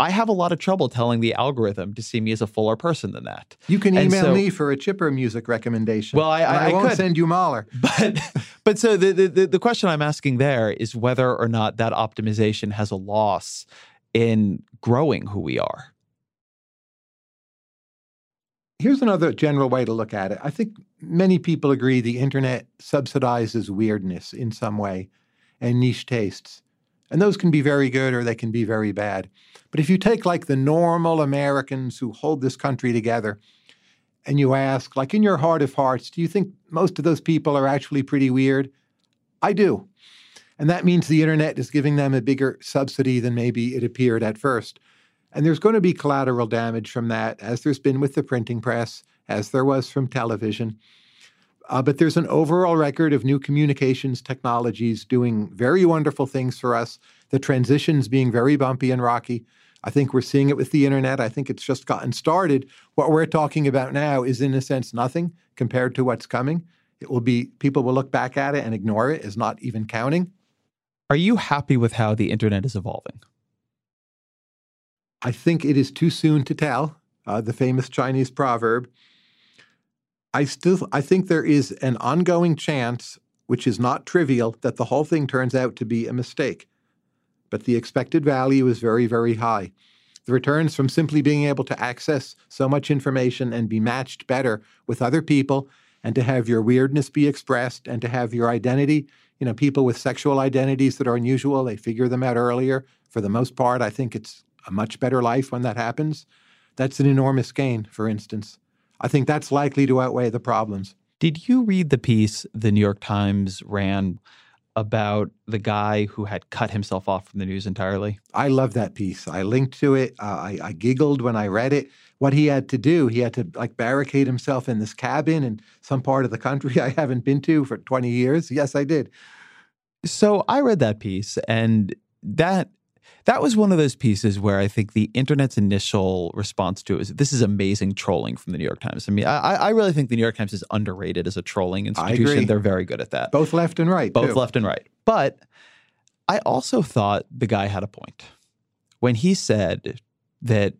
I have a lot of trouble telling the algorithm to see me as a fuller person than that. You can email so, me for a chipper music recommendation. Well, I, I, I won't could. send you Mahler. But but so the, the the question I'm asking there is whether or not that optimization has a loss in growing who we are. Here's another general way to look at it. I think many people agree the internet subsidizes weirdness in some way and niche tastes. And those can be very good or they can be very bad. But if you take like the normal Americans who hold this country together and you ask, like in your heart of hearts, do you think most of those people are actually pretty weird? I do. And that means the internet is giving them a bigger subsidy than maybe it appeared at first. And there's going to be collateral damage from that, as there's been with the printing press, as there was from television. Uh, but there's an overall record of new communications technologies doing very wonderful things for us. The transitions being very bumpy and rocky. I think we're seeing it with the internet. I think it's just gotten started. What we're talking about now is, in a sense, nothing compared to what's coming. It will be, people will look back at it and ignore it as not even counting. Are you happy with how the internet is evolving? I think it is too soon to tell. Uh, the famous Chinese proverb I still I think there is an ongoing chance, which is not trivial, that the whole thing turns out to be a mistake. But the expected value is very, very high. The returns from simply being able to access so much information and be matched better with other people and to have your weirdness be expressed and to have your identity, you know, people with sexual identities that are unusual, they figure them out earlier. For the most part, I think it's a much better life when that happens. That's an enormous gain, for instance. I think that's likely to outweigh the problems. Did you read the piece the New York Times ran about the guy who had cut himself off from the news entirely? I love that piece. I linked to it. Uh, I, I giggled when I read it. What he had to do, he had to like barricade himself in this cabin in some part of the country I haven't been to for 20 years. Yes, I did. So I read that piece, and that that was one of those pieces where I think the internet's initial response to it was this is amazing trolling from the New York Times. I mean, I, I really think the New York Times is underrated as a trolling institution. They're very good at that. Both left and right. Both too. left and right. But I also thought the guy had a point when he said that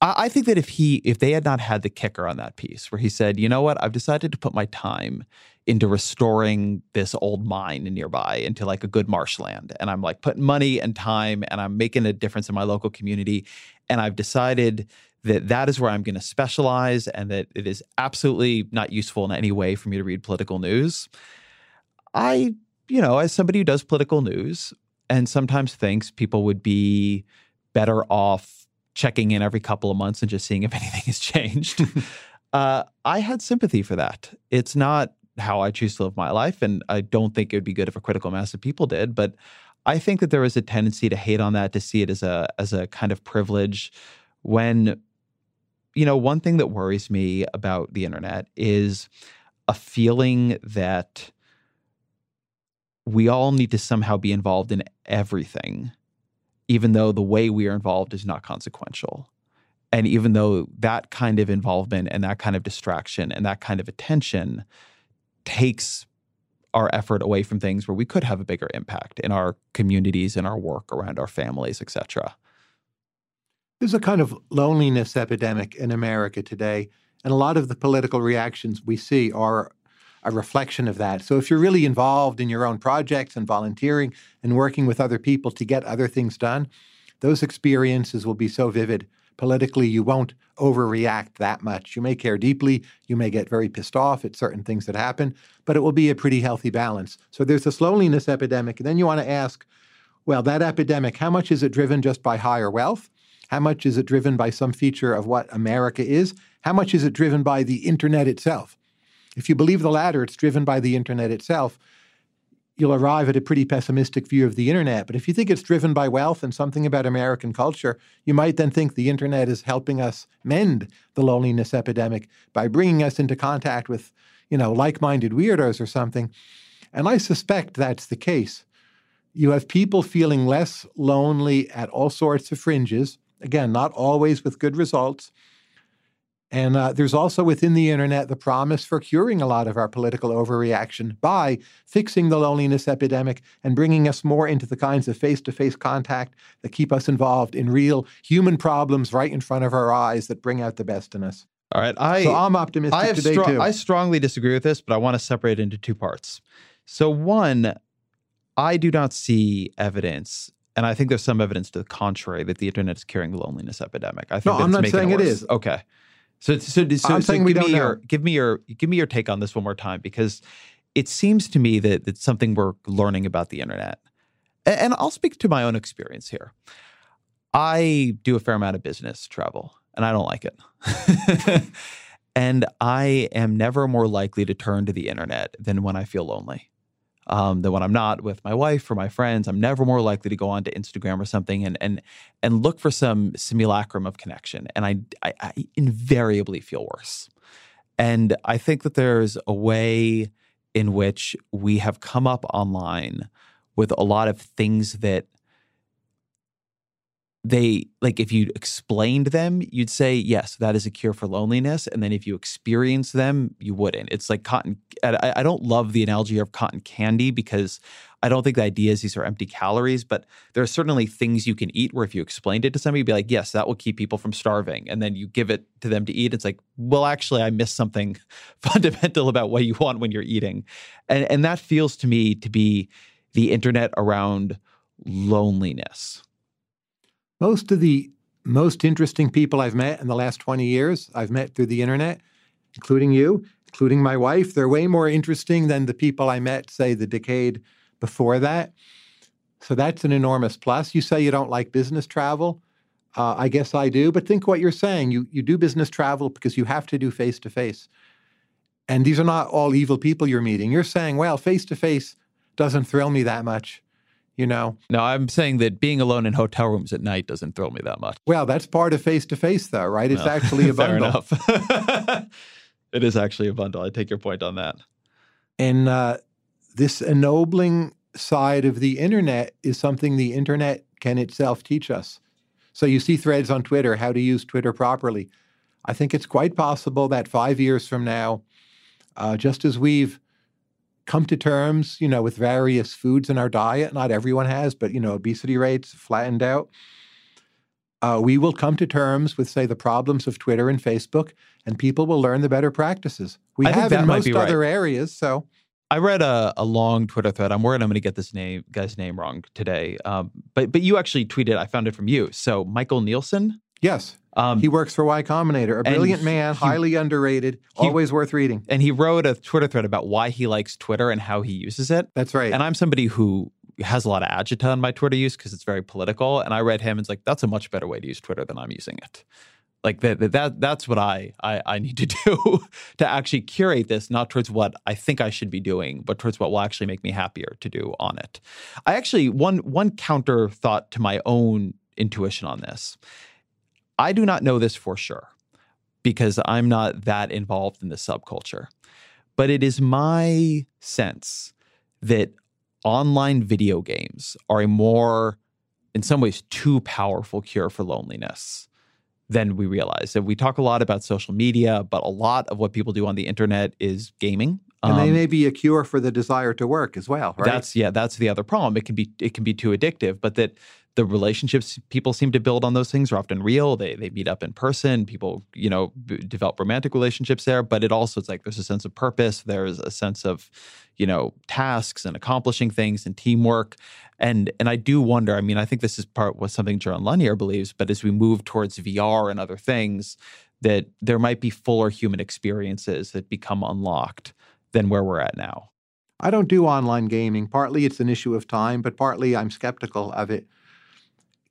I, think that if he if they had not had the kicker on that piece where he said, you know what, I've decided to put my time into restoring this old mine nearby into like a good marshland. And I'm like putting money and time and I'm making a difference in my local community. And I've decided that that is where I'm going to specialize and that it is absolutely not useful in any way for me to read political news. I, you know, as somebody who does political news and sometimes thinks people would be better off checking in every couple of months and just seeing if anything has changed. uh, I had sympathy for that. It's not how I choose to live my life. And I don't think it would be good if a critical mass of people did. But I think that there is a tendency to hate on that, to see it as a as a kind of privilege when you know, one thing that worries me about the internet is a feeling that we all need to somehow be involved in everything, even though the way we are involved is not consequential. And even though that kind of involvement and that kind of distraction and that kind of attention takes our effort away from things where we could have a bigger impact in our communities, in our work, around our families, etc. There's a kind of loneliness epidemic in America today, and a lot of the political reactions we see are a reflection of that. So if you're really involved in your own projects and volunteering and working with other people to get other things done, those experiences will be so vivid politically, you won't overreact that much. You may care deeply, you may get very pissed off at certain things that happen, but it will be a pretty healthy balance. So there's this loneliness epidemic. And then you want to ask, well, that epidemic, how much is it driven just by higher wealth? How much is it driven by some feature of what America is? How much is it driven by the internet itself? If you believe the latter, it's driven by the internet itself, you'll arrive at a pretty pessimistic view of the internet. But if you think it's driven by wealth and something about American culture, you might then think the internet is helping us mend the loneliness epidemic by bringing us into contact with, you know, like-minded weirdos or something. And I suspect that's the case. You have people feeling less lonely at all sorts of fringes, again, not always with good results. And uh, there's also within the internet the promise for curing a lot of our political overreaction by fixing the loneliness epidemic and bringing us more into the kinds of face to face contact that keep us involved in real human problems right in front of our eyes that bring out the best in us. All right. I, so I'm optimistic I today, stro- too. I strongly disagree with this, but I want to separate it into two parts. So, one, I do not see evidence and I think there's some evidence to the contrary that the internet is curing the loneliness epidemic. I think no, I'm not saying it, it worse. Okay. So, so, so, I'm so saying we give me don't your know. give me your give me your take on this one more time because it seems to me that it's something we're learning about the internet. A- And I'll speak to my own experience here. I do a fair amount of business travel, and I don't like it. and I am never more likely to turn to the internet than when I feel lonely. Um, than when I'm not with my wife or my friends. I'm never more likely to go onto Instagram or something and and and look for some simulacrum of connection. And I, I, I invariably feel worse. And I think that there's a way in which we have come up online with a lot of things that they like if you explained them you'd say yes that is a cure for loneliness and then if you experience them you wouldn't. It's like cotton i, I don't love the analogy of cotton candy because i don't think the idea is these are empty calories but there are certainly things you can eat where if you explained it to somebody you'd be like yes that will keep people from starving and then you give it to them to eat it's like well actually i missed something fundamental about what you want when you're eating and and that feels to me to be the internet around loneliness Most of the most interesting people I've met in the last 20 years, I've met through the internet, including you, including my wife. They're way more interesting than the people I met, say, the decade before that. So that's an enormous plus. You say you don't like business travel. Uh, I guess I do, but think what you're saying. You you do business travel because you have to do face to face, and these are not all evil people you're meeting. You're saying, well, face to face doesn't thrill me that much, you know. No, I'm saying that being alone in hotel rooms at night doesn't thrill me that much. Well, that's part of face to face, though, right? It's No. actually a Fair bundle. enough. it is actually a bundle. I take your point on that. And uh, this ennobling side of the internet is something the internet can itself teach us. So you see threads on Twitter, how to use Twitter properly. I think it's quite possible that five years from now, uh, just as we've come to terms, you know, with various foods in our diet, not everyone has, but you know, obesity rates flattened out. Uh, we will come to terms with, say, the problems of Twitter and Facebook, and people will learn the better practices. We I have in might most be right. other areas. So I read a, a long Twitter thread. I'm worried I'm going to get this name guy's name wrong today. Um, but but you actually tweeted. I found it from you. So Michael Nielsen. Yes, Um, he works for Y Combinator, a brilliant man, he- highly underrated, he- always worth reading. and he wrote a Twitter thread about why he likes Twitter and how he uses it. That's right. And I'm somebody who has a lot of agita on my Twitter use because it's very political. And I read him and it's like, that's a much better way to use Twitter than I'm using it. Like that, that that's what I, I I need to do to actually curate this, not towards what I think I should be doing, but towards what will actually make me happier to do on it. I actually one one counter thought to my own intuition on this. I do not know this for sure because I'm not that involved in the subculture. But it is my sense that online video games are a more, in some ways, too powerful cure for loneliness than we realize. And we talk a lot about social media, but a lot of what people do on the internet is gaming. and they Um, may be a cure for the desire to work as well, right? that's yeah, that's the other problem. It can be it can be too addictive, but that the relationships people seem to build on those things are often real. They they meet up in person. People, you know, b- develop romantic relationships there. But it also it's like there's a sense of purpose. There's a sense of, you know, tasks and accomplishing things and teamwork. And and I do wonder. I mean, I think this is part what something Jaron Lanier believes. But as we move towards VR and other things, that there might be fuller human experiences that become unlocked than where we're at now. I don't do online gaming. Partly it's an issue of time, but partly I'm skeptical of it.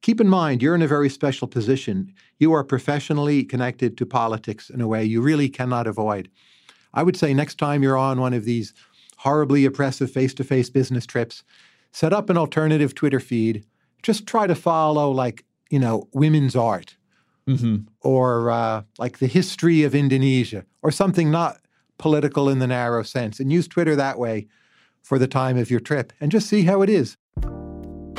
Keep in mind, you're in a very special position. You are professionally connected to politics in a way you really cannot avoid. I would say next time you're on one of these horribly oppressive face to face business trips, set up an alternative Twitter feed. Just try to follow, like, you know, women's art Mm-hmm. or uh, like the history of Indonesia or something not political in the narrow sense and use Twitter that way for the time of your trip and just see how it is.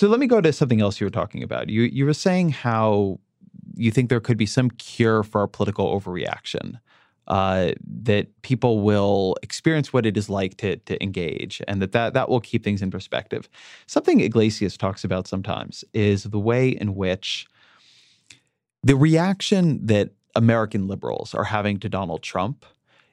So let me go to something else you were talking about. You you were saying how you think there could be some cure for our political overreaction. Uh, that people will experience what it is like to to engage, and that, that that will keep things in perspective. Something Yglesias talks about sometimes is the way in which the reaction that American liberals are having to Donald Trump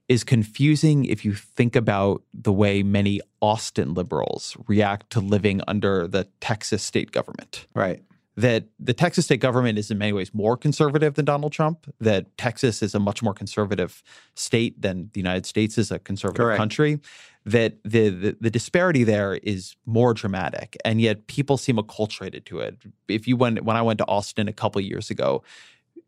is confusing if you think about the way many Austin liberals react to living under the Texas state government. Right. That the Texas state government is in many ways more conservative than Donald Trump, that Texas is a much more conservative state than the United States is a conservative Correct. country, that the, the the disparity there is more dramatic, and yet people seem acculturated to it. If you went when I went to Austin a couple years ago,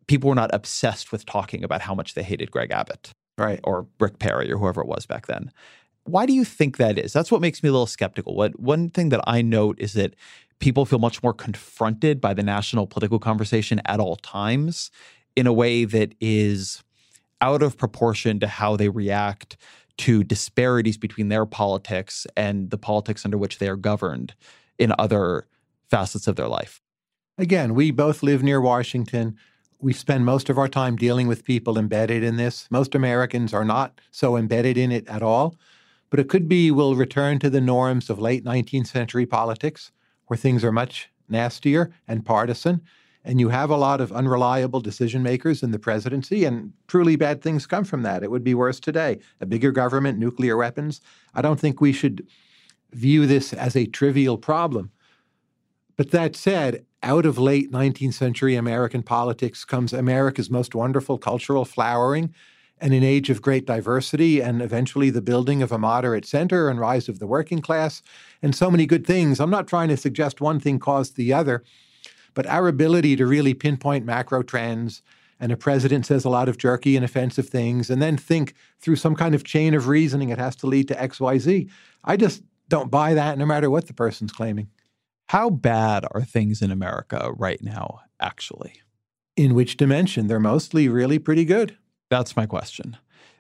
people were not obsessed with talking about how much they hated Greg Abbott Right. or Rick Perry or whoever it was back then. Why do you think that is? That's what makes me a little skeptical. What one thing that I note is that people feel much more confronted by the national political conversation at all times in a way that is out of proportion to how they react to disparities between their politics and the politics under which they are governed in other facets of their life. Again, we both live near Washington. We spend most of our time dealing with people embedded in this. Most Americans are not so embedded in it at all. But it could be we'll return to the norms of late 19th century politics, where things are much nastier and partisan. And you have a lot of unreliable decision makers in the presidency, and truly bad things come from that. It would be worse today. A bigger government, nuclear weapons. I don't think we should view this as a trivial problem. But that said, out of late 19th century American politics comes America's most wonderful cultural flowering and an age of great diversity and eventually the building of a moderate center and rise of the working class and so many good things. I'm not trying to suggest one thing caused the other, but our ability to really pinpoint macro trends and a president says a lot of jerky and offensive things and then think through some kind of chain of reasoning it has to lead to XYZ. I just don't buy that no matter what the person's claiming. How bad are things in America right now, actually? In which dimension? They're mostly really pretty good. That's my question.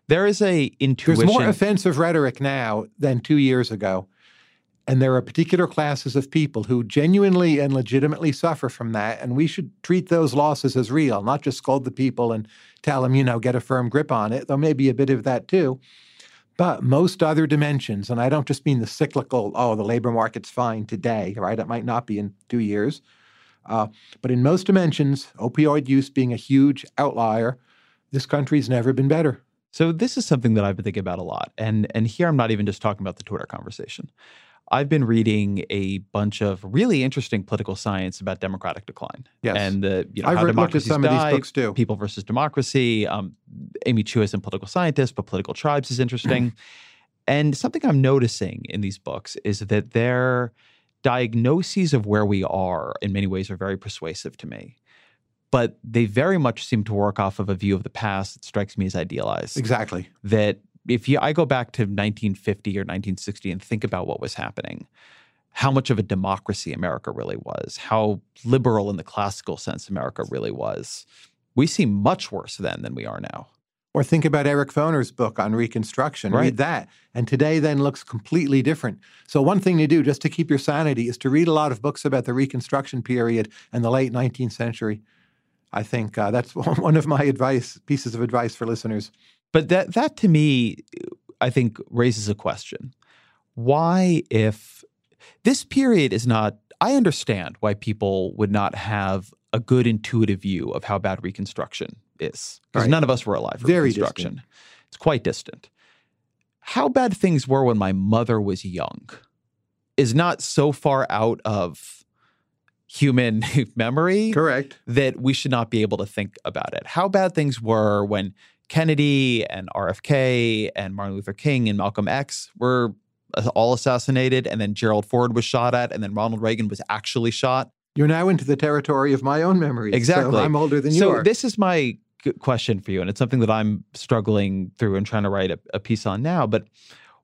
There is a intuition. There's more offensive rhetoric now than two years ago. And there are particular classes of people who genuinely and legitimately suffer from that. And we should treat those losses as real, not just scold the people and tell them, you know, get a firm grip on it, though maybe a bit of that too. But most other dimensions, and I don't just mean the cyclical, oh, the labor market's fine today, right? It might not be in two years. Uh, but in most dimensions, opioid use being a huge outlier, this country's never been better. So this is something that I've been thinking about a lot. And and here I'm not even just talking about the Twitter conversation. I've been reading a bunch of really interesting political science about democratic decline. Yes. And the you know I've how read- looked at democracies some of these books too. People versus Democracy. Um, Amy Chua isn't a political scientist, but political tribes is interesting. and something I'm noticing in these books is that their diagnoses of where we are in many ways are very persuasive to me. But they very much seem to work off of a view of the past that strikes me as idealized Exactly. that if you I go back to 1950 or 1960 and think about what was happening, how much of a democracy America really was, how liberal in the classical sense America really was. We seem much worse then than we are now. Or think about Eric Foner's book on Reconstruction. Right. Read that. And today then looks completely different. So, one thing to do just to keep your sanity is to read a lot of books about the Reconstruction period and the late 19th century. I think uh, that's one of my advice, pieces of advice for listeners. But that that to me, I think raises a question. Why, if this period is not, I understand why people would not have a good intuitive view of how bad Reconstruction is, because Right. none of us were alive for Very Reconstruction. distant. It's quite distant. How bad things were when my mother was young is not so far out of human memory Correct. that we should not be able to think about it. How bad things were when Kennedy and RFK and Martin Luther King and Malcolm X were all assassinated, and then Gerald Ford was shot at, and then Ronald Reagan was actually shot. You're now into the territory of my own memories. Exactly. So I'm older than you so this is my question for you, and it's something that I'm struggling through and trying to write a, a piece on now. But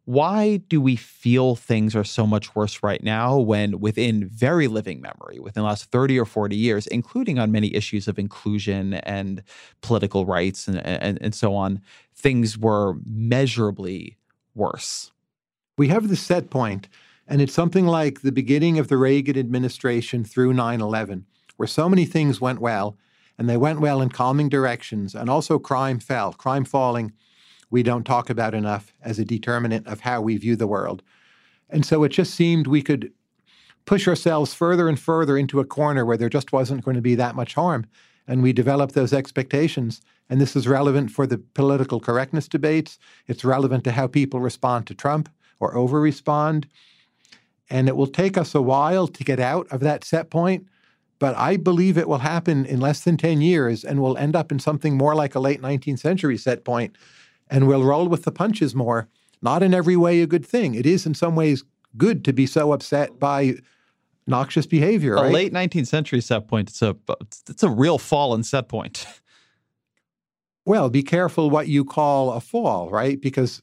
why do we feel things are so much worse right now when within very living memory, within the last 30 or 40 years, including on many issues of inclusion and political rights and, and, and so on, things were measurably worse? we have the set point, and it's something like the beginning of the Reagan administration through 9 11, where so many things went well, and they went well in calming directions, and also crime fell. Crime falling, we don't talk about enough as a determinant of how we view the world. And so it just seemed we could push ourselves further and further into a corner where there just wasn't going to be that much harm. And we developed those expectations. And this is relevant for the political correctness debates. It's relevant to how people respond to Trump or over respond. And it will take us a while to get out of that set point. But I believe it will happen in less than 10 years and we'll end up in something more like a late 19th century set point and we'll roll with the punches more. Not in every way a good thing. It is in some ways good to be so upset by noxious behavior, A right? late 19th century set point, it's a, it's a real fall in set point. Well, be careful what you call a fall, right? Because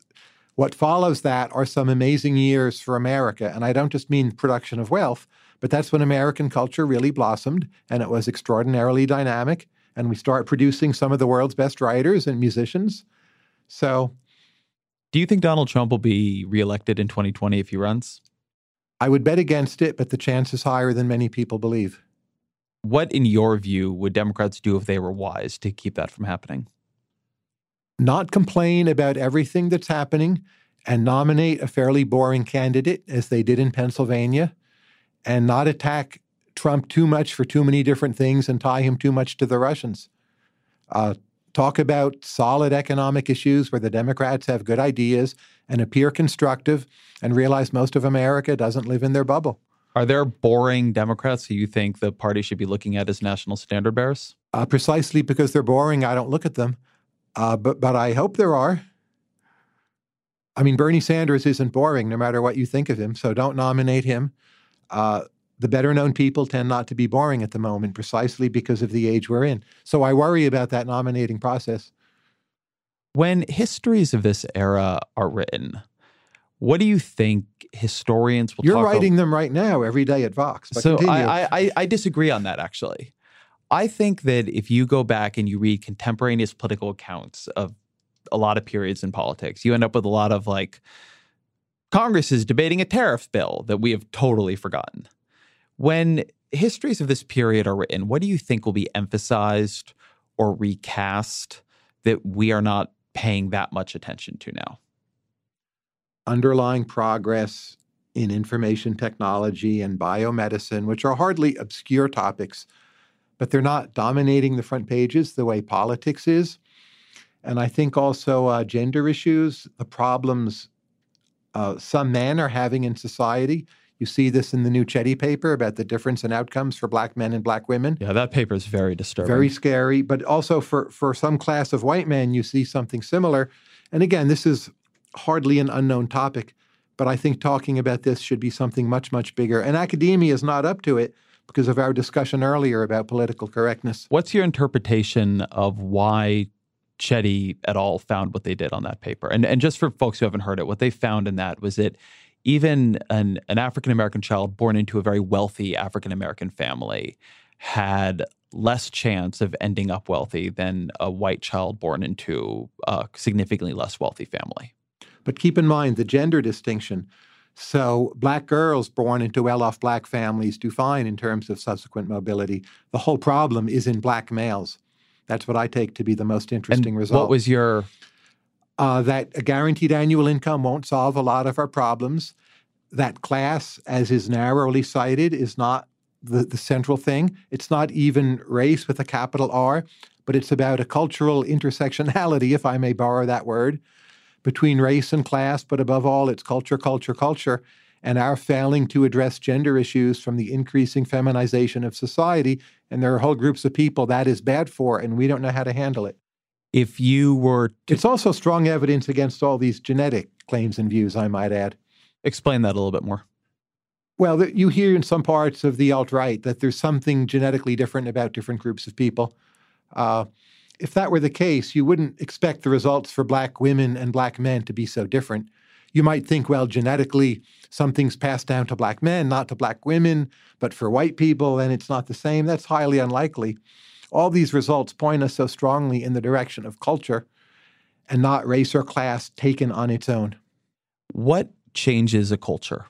what follows that are some amazing years for America. And I don't just mean production of wealth, but that's when American culture really blossomed and it was extraordinarily dynamic. And we start producing some of the world's best writers and musicians. So Do you think Donald Trump will be reelected in 2020 if he runs? I would bet against it, but the chance is higher than many people believe. What, in your view, would Democrats do if they were wise to keep that from happening? Not complain about everything that's happening and nominate a fairly boring candidate, as they did in Pennsylvania, and not attack Trump too much for too many different things and tie him too much to the Russians. Uh, talk about solid economic issues where the Democrats have good ideas and appear constructive and realize most of America doesn't live in their bubble. Are there boring Democrats who you think the party should be looking at as national standard bearers? Uh, precisely because they're boring, I don't look at them. Uh, but but I hope there are. I mean, Bernie Sanders isn't boring, no matter what you think of him. So don't nominate him. Uh, the better known people tend not to be boring at the moment, precisely because of the age we're in. So I worry about that nominating process. When histories of this era are written, what do you think historians will You're writing them right now, every day at Vox. But so. I, I- I disagree on that actually. I think that if you go back and you read contemporaneous political accounts of a lot of periods in politics, you end up with a lot of like Congress is debating a tariff bill that we have totally forgotten. When histories of this period are written, what do you think will be emphasized or recast that we are not paying that much attention to now? underlying progress in information technology and biomedicine, which are hardly obscure topics, but they're not dominating the front pages the way politics is. And I think also uh, gender issues, the problems uh, some men are having in society. You see this in the new Chetty paper about the difference in outcomes for black men and black women. Yeah, that paper is very disturbing. Very scary. But also for, for some class of white men, you see something similar. And again, this is hardly an unknown topic, but I think talking about this should be something much, much bigger. And academia is not up to it because of our discussion earlier about political correctness. What's your interpretation of why Chetty et al. found what they did on that paper? And and just for folks who haven't heard it, what they found in that was that even an, an African American child born into a very wealthy African American family had less chance of ending up wealthy than a white child born into a significantly less wealthy family. But keep in mind the gender distinction. So, black girls born into well off black families do fine in terms of subsequent mobility. The whole problem is in black males. That's what I take to be the most interesting and result. What was your. Uh, that a guaranteed annual income won't solve a lot of our problems. That class, as is narrowly cited, is not the, the central thing. It's not even race with a capital R, but it's about a cultural intersectionality, if I may borrow that word, between race and class, but above all, it's culture, culture, culture. And our failing to address gender issues from the increasing feminization of society. And there are whole groups of people that is bad for, and we don't know how to handle it. If you were. To... It's also strong evidence against all these genetic claims and views, I might add. Explain that a little bit more. Well, you hear in some parts of the alt right that there's something genetically different about different groups of people. Uh, if that were the case, you wouldn't expect the results for black women and black men to be so different. You might think, well, genetically, something's passed down to black men, not to black women, but for white people, then it's not the same. That's highly unlikely. All these results point us so strongly in the direction of culture and not race or class taken on its own. What changes a culture?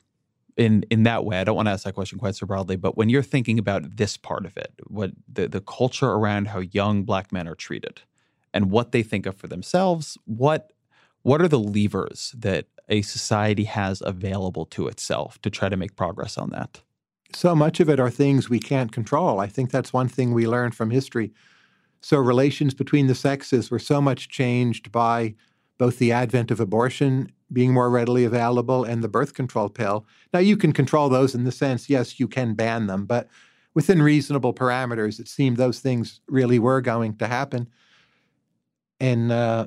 in in that way, I don't want to ask that question quite so broadly, but when you're thinking about this part of it, what the, the culture around how young black men are treated and what they think of for themselves, what what are the levers that a society has available to itself to try to make progress on that? So much of it are things we can't control. I think that's one thing we learned from history. So relations between the sexes were so much changed by both the advent of abortion being more readily available and the birth control pill. Now, you can control those in the sense, yes, you can ban them, but within reasonable parameters, it seemed those things really were going to happen. And uh,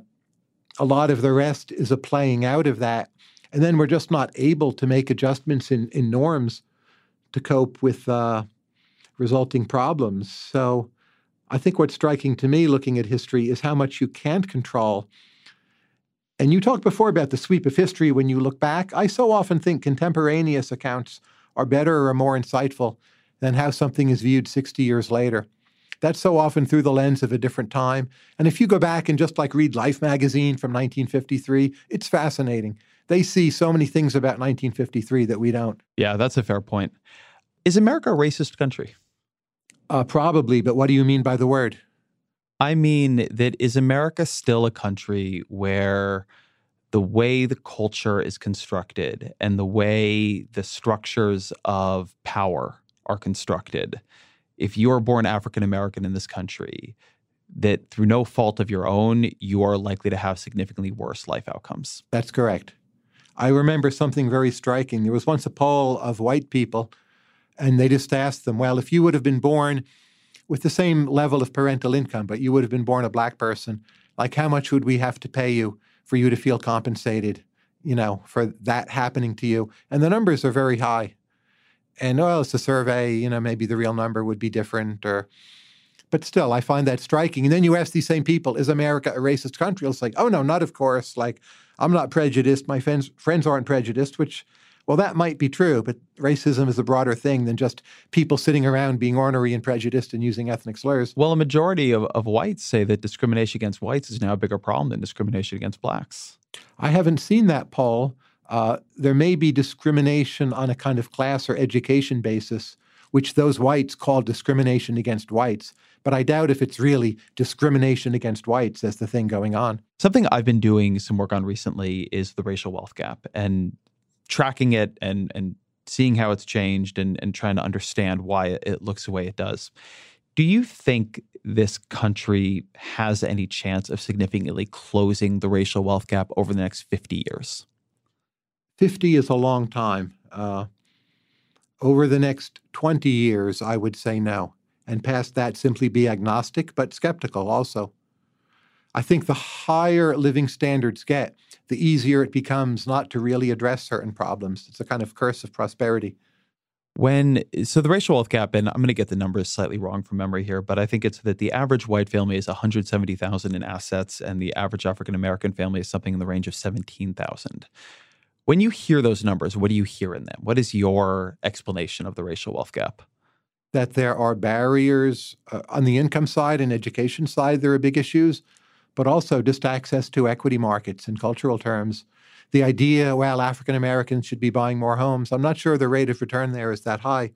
a lot of the rest is a playing out of that. And then we're just not able to make adjustments in, in norms to cope with uh, resulting problems. So I think what's striking to me looking at history is how much you can't control and you talked before about the sweep of history when you look back. I so often think contemporaneous accounts are better or more insightful than how something is viewed 60 years later. That's so often through the lens of a different time. And if you go back and just like read Life magazine from 1953, it's fascinating. They see so many things about 1953 that we don't. Yeah, that's a fair point. Is America a racist country? Uh, probably, but what do you mean by the word? I mean, that is America still a country where the way the culture is constructed and the way the structures of power are constructed, if you are born African American in this country, that through no fault of your own, you are likely to have significantly worse life outcomes. That's correct. I remember something very striking. There was once a poll of white people, and they just asked them, Well, if you would have been born with the same level of parental income, but you would have been born a black person, like how much would we have to pay you for you to feel compensated, you know, for that happening to you? And the numbers are very high. And well, it's a survey, you know, maybe the real number would be different or but still, I find that striking. And then you ask these same people, is America a racist country? It's like, oh no, not of course. Like, I'm not prejudiced. My friends friends aren't prejudiced, which well, that might be true, but racism is a broader thing than just people sitting around being ornery and prejudiced and using ethnic slurs. Well, a majority of, of whites say that discrimination against whites is now a bigger problem than discrimination against blacks. I haven't seen that poll. Uh, there may be discrimination on a kind of class or education basis, which those whites call discrimination against whites. But I doubt if it's really discrimination against whites as the thing going on. Something I've been doing some work on recently is the racial wealth gap. And tracking it and and seeing how it's changed and and trying to understand why it looks the way it does. Do you think this country has any chance of significantly closing the racial wealth gap over the next 50 years? 50 is a long time. Uh, over the next 20 years, I would say no. And past that, simply be agnostic, but skeptical also. I think the higher living standards get, the easier it becomes not to really address certain problems. It's a kind of curse of prosperity. When so the racial wealth gap, and I'm going to get the numbers slightly wrong from memory here, but I think it's that the average white family is 170,000 in assets, and the average African American family is something in the range of 17,000. When you hear those numbers, what do you hear in them? What is your explanation of the racial wealth gap? That there are barriers uh, on the income side and education side, there are big issues, but also just access to equity markets in cultural terms. The idea, well, African Americans should be buying more homes, I'm not sure the rate of return there is that high.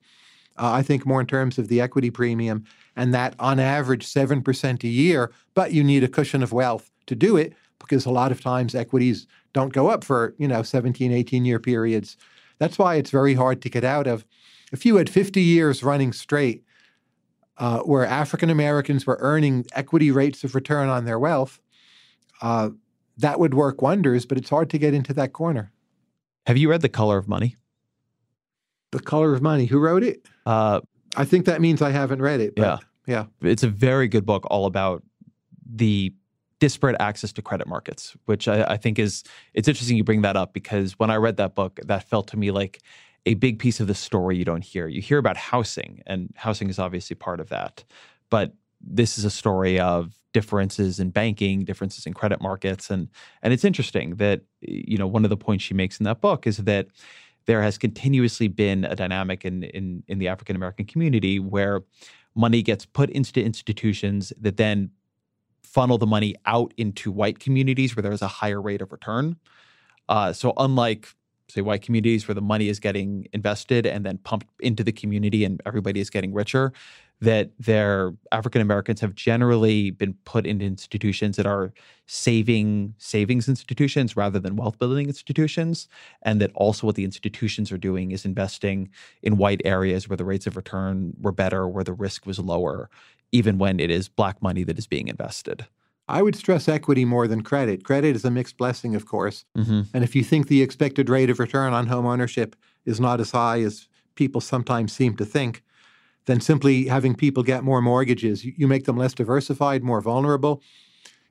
Uh, I think more in terms of the equity premium and that on average 7% a year, but you need a cushion of wealth to do it because a lot of times equities don't go up for, you know, 17, 18 year periods. That's why it's very hard to get out of. If you had 50 years running straight uh, where African Americans were earning equity rates of return on their wealth, uh, that would work wonders, but it's hard to get into that corner. Have you read The Color of Money? The Color of Money. Who wrote it? Uh, I think that means I haven't read it. yeah. Yeah. It's a very good book all about the disparate access to credit markets, which I, I, think is it's interesting you bring that up because when I read that book, that felt to me like a big piece of the story you don't hear. You hear about housing, and housing is obviously part of that, but this is a story of differences in banking, differences in credit markets, and and it's interesting that you know one of the points she makes in that book is that there has continuously been a dynamic in in, in the African American community where money gets put into institutions that then funnel the money out into white communities where there's a higher rate of return. Uh, so unlike say white communities where the money is getting invested and then pumped into the community and everybody is getting richer, that their African Americans have generally been put into institutions that are saving savings institutions rather than wealth building institutions, and that also what the institutions are doing is investing in white areas where the rates of return were better, where the risk was lower, even when it is black money that is being invested. I would stress equity more than credit. Credit is a mixed blessing, of course. Mm-hmm. And if you think the expected rate of return on home ownership is not as high as people sometimes seem to think, then simply having people get more mortgages, you make them less diversified, more vulnerable.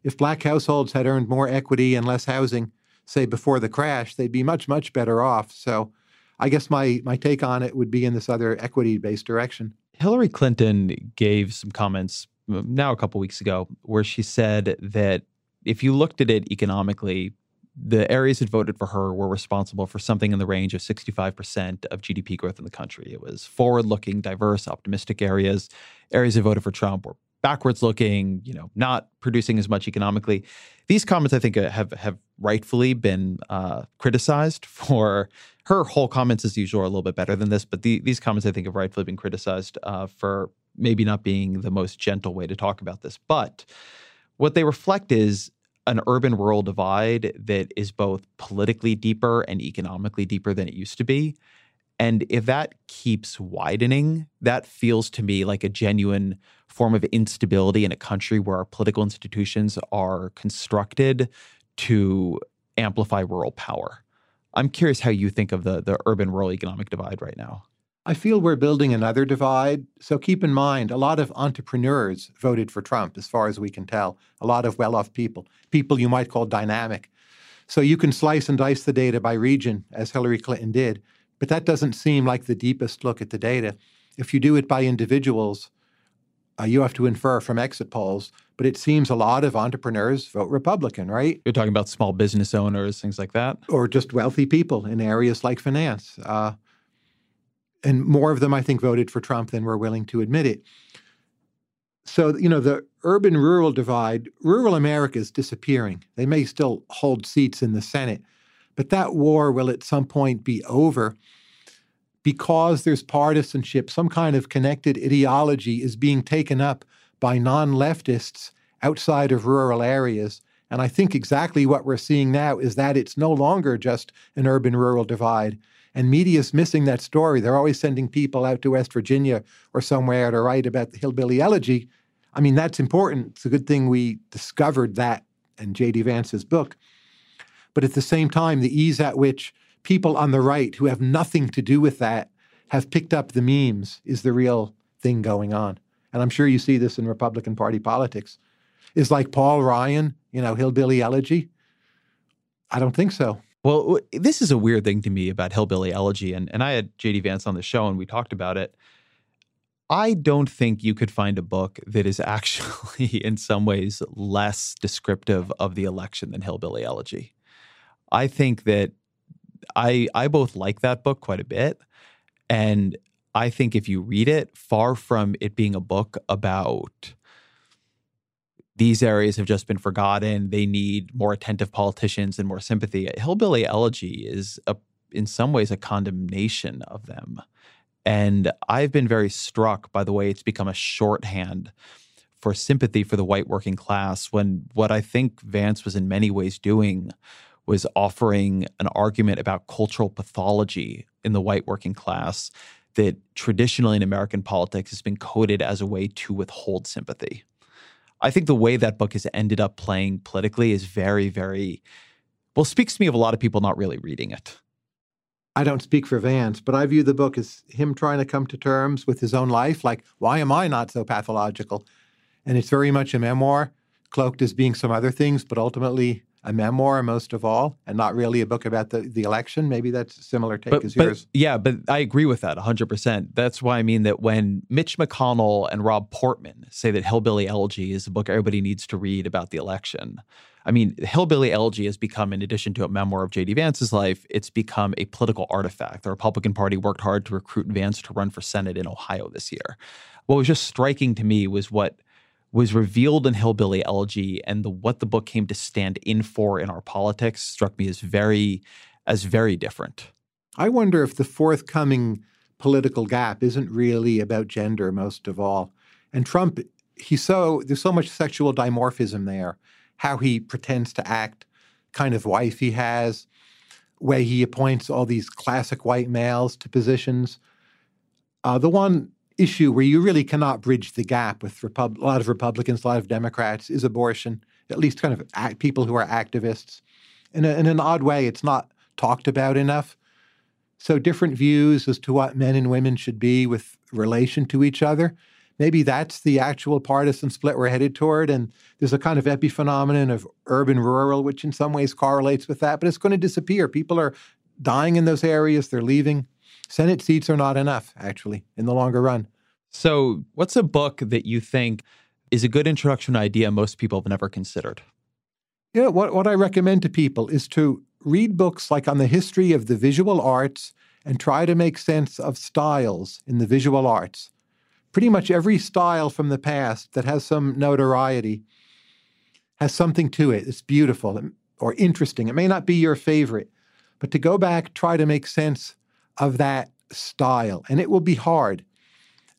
If black households had earned more equity and less housing, say before the crash, they'd be much, much better off. So I guess my, my take on it would be in this other equity based direction. Hillary Clinton gave some comments now a couple weeks ago where she said that if you looked at it economically, the areas that voted for her were responsible for something in the range of 65% of GDP growth in the country. It was forward looking, diverse, optimistic areas. Areas that voted for Trump were backwards looking, you know, not producing as much economically. These comments, I think, uh, have have rightfully been uh, criticized for her whole comments, as usual, are a little bit better than this. But the, these comments, I think, have rightfully been criticized uh, for maybe not being the most gentle way to talk about this. But what they reflect is an urban rural divide that is both politically deeper and economically deeper than it used to be. And if that keeps widening, that feels to me like a genuine form of instability in a country where our political institutions are constructed to amplify rural power. I'm curious how you think of the, the urban rural economic divide right now. I feel we're building another divide. So keep in mind, a lot of entrepreneurs voted for Trump, as far as we can tell. A lot of well off people, people you might call dynamic. So you can slice and dice the data by region, as Hillary Clinton did, but that doesn't seem like the deepest look at the data. If you do it by individuals, uh, you have to infer from exit polls, but it seems a lot of entrepreneurs vote Republican, right? You're talking about small business owners, things like that? Or just wealthy people in areas like finance. Uh, and more of them, I think, voted for Trump than were willing to admit it. So, you know, the urban rural divide, rural America is disappearing. They may still hold seats in the Senate, but that war will at some point be over because there's partisanship, some kind of connected ideology is being taken up by non leftists outside of rural areas. And I think exactly what we're seeing now is that it's no longer just an urban rural divide. And media's missing that story. They're always sending people out to West Virginia or somewhere to write about the hillbilly elegy. I mean, that's important. It's a good thing we discovered that in J.D. Vance's book. But at the same time, the ease at which people on the right who have nothing to do with that have picked up the memes is the real thing going on. And I'm sure you see this in Republican Party politics. Is like Paul Ryan, you know, hillbilly elegy? I don't think so. Well, this is a weird thing to me about hillbilly elegy, and and I had JD Vance on the show and we talked about it. I don't think you could find a book that is actually, in some ways, less descriptive of the election than Hillbilly Elegy. I think that I I both like that book quite a bit, and I think if you read it, far from it being a book about these areas have just been forgotten, they need more attentive politicians and more sympathy. Hillbilly Elegy is a, in some ways a condemnation of them. And I've been very struck by the way it's become a shorthand for sympathy for the white working class when what I think Vance was in many ways doing was offering an argument about cultural pathology in the white working class that traditionally in American politics has been coded as a way to withhold sympathy. I think the way that book has ended up playing politically is very, very well, speaks to me of a lot of people not really reading it. I don't speak for Vance, but I view the book as him trying to come to terms with his own life. Like, why am I not so pathological? And it's very much a memoir, cloaked as being some other things, but ultimately a memoir most of all, and not really a book about the, the election. Maybe that's a similar take but, as but, yours. Yeah, but I agree with that 100%. That's why I mean that when Mitch McConnell and Rob Portman say that Hillbilly Elegy is a book everybody needs to read about the election, I mean, Hillbilly Elegy has become, in addition to a memoir of J.D. Vance's life, it's become a political artifact. The Republican Party worked hard to recruit Vance to run for Senate in Ohio this year. What was just striking to me was what was revealed in Hillbilly Elegy and the what the book came to stand in for in our politics struck me as very as very different. I wonder if the forthcoming political gap isn't really about gender most of all. And Trump, he's so there's so much sexual dimorphism there. How he pretends to act, kind of wife he has, way he appoints all these classic white males to positions. Uh, the one issue where you really cannot bridge the gap with Repub- a lot of Republicans, a lot of Democrats, is abortion. At least, kind of act, people who are activists. In, a, in an odd way, it's not talked about enough. So, different views as to what men and women should be with relation to each other. Maybe that's the actual partisan split we're headed toward. And there's a kind of epiphenomenon of urban rural, which in some ways correlates with that, but it's going to disappear. People are dying in those areas, they're leaving. Senate seats are not enough, actually, in the longer run. So, what's a book that you think is a good introduction idea most people have never considered? Yeah, what, what I recommend to people is to read books like on the history of the visual arts and try to make sense of styles in the visual arts. Pretty much every style from the past that has some notoriety has something to it. It's beautiful or interesting. It may not be your favorite, but to go back, try to make sense of that style. And it will be hard.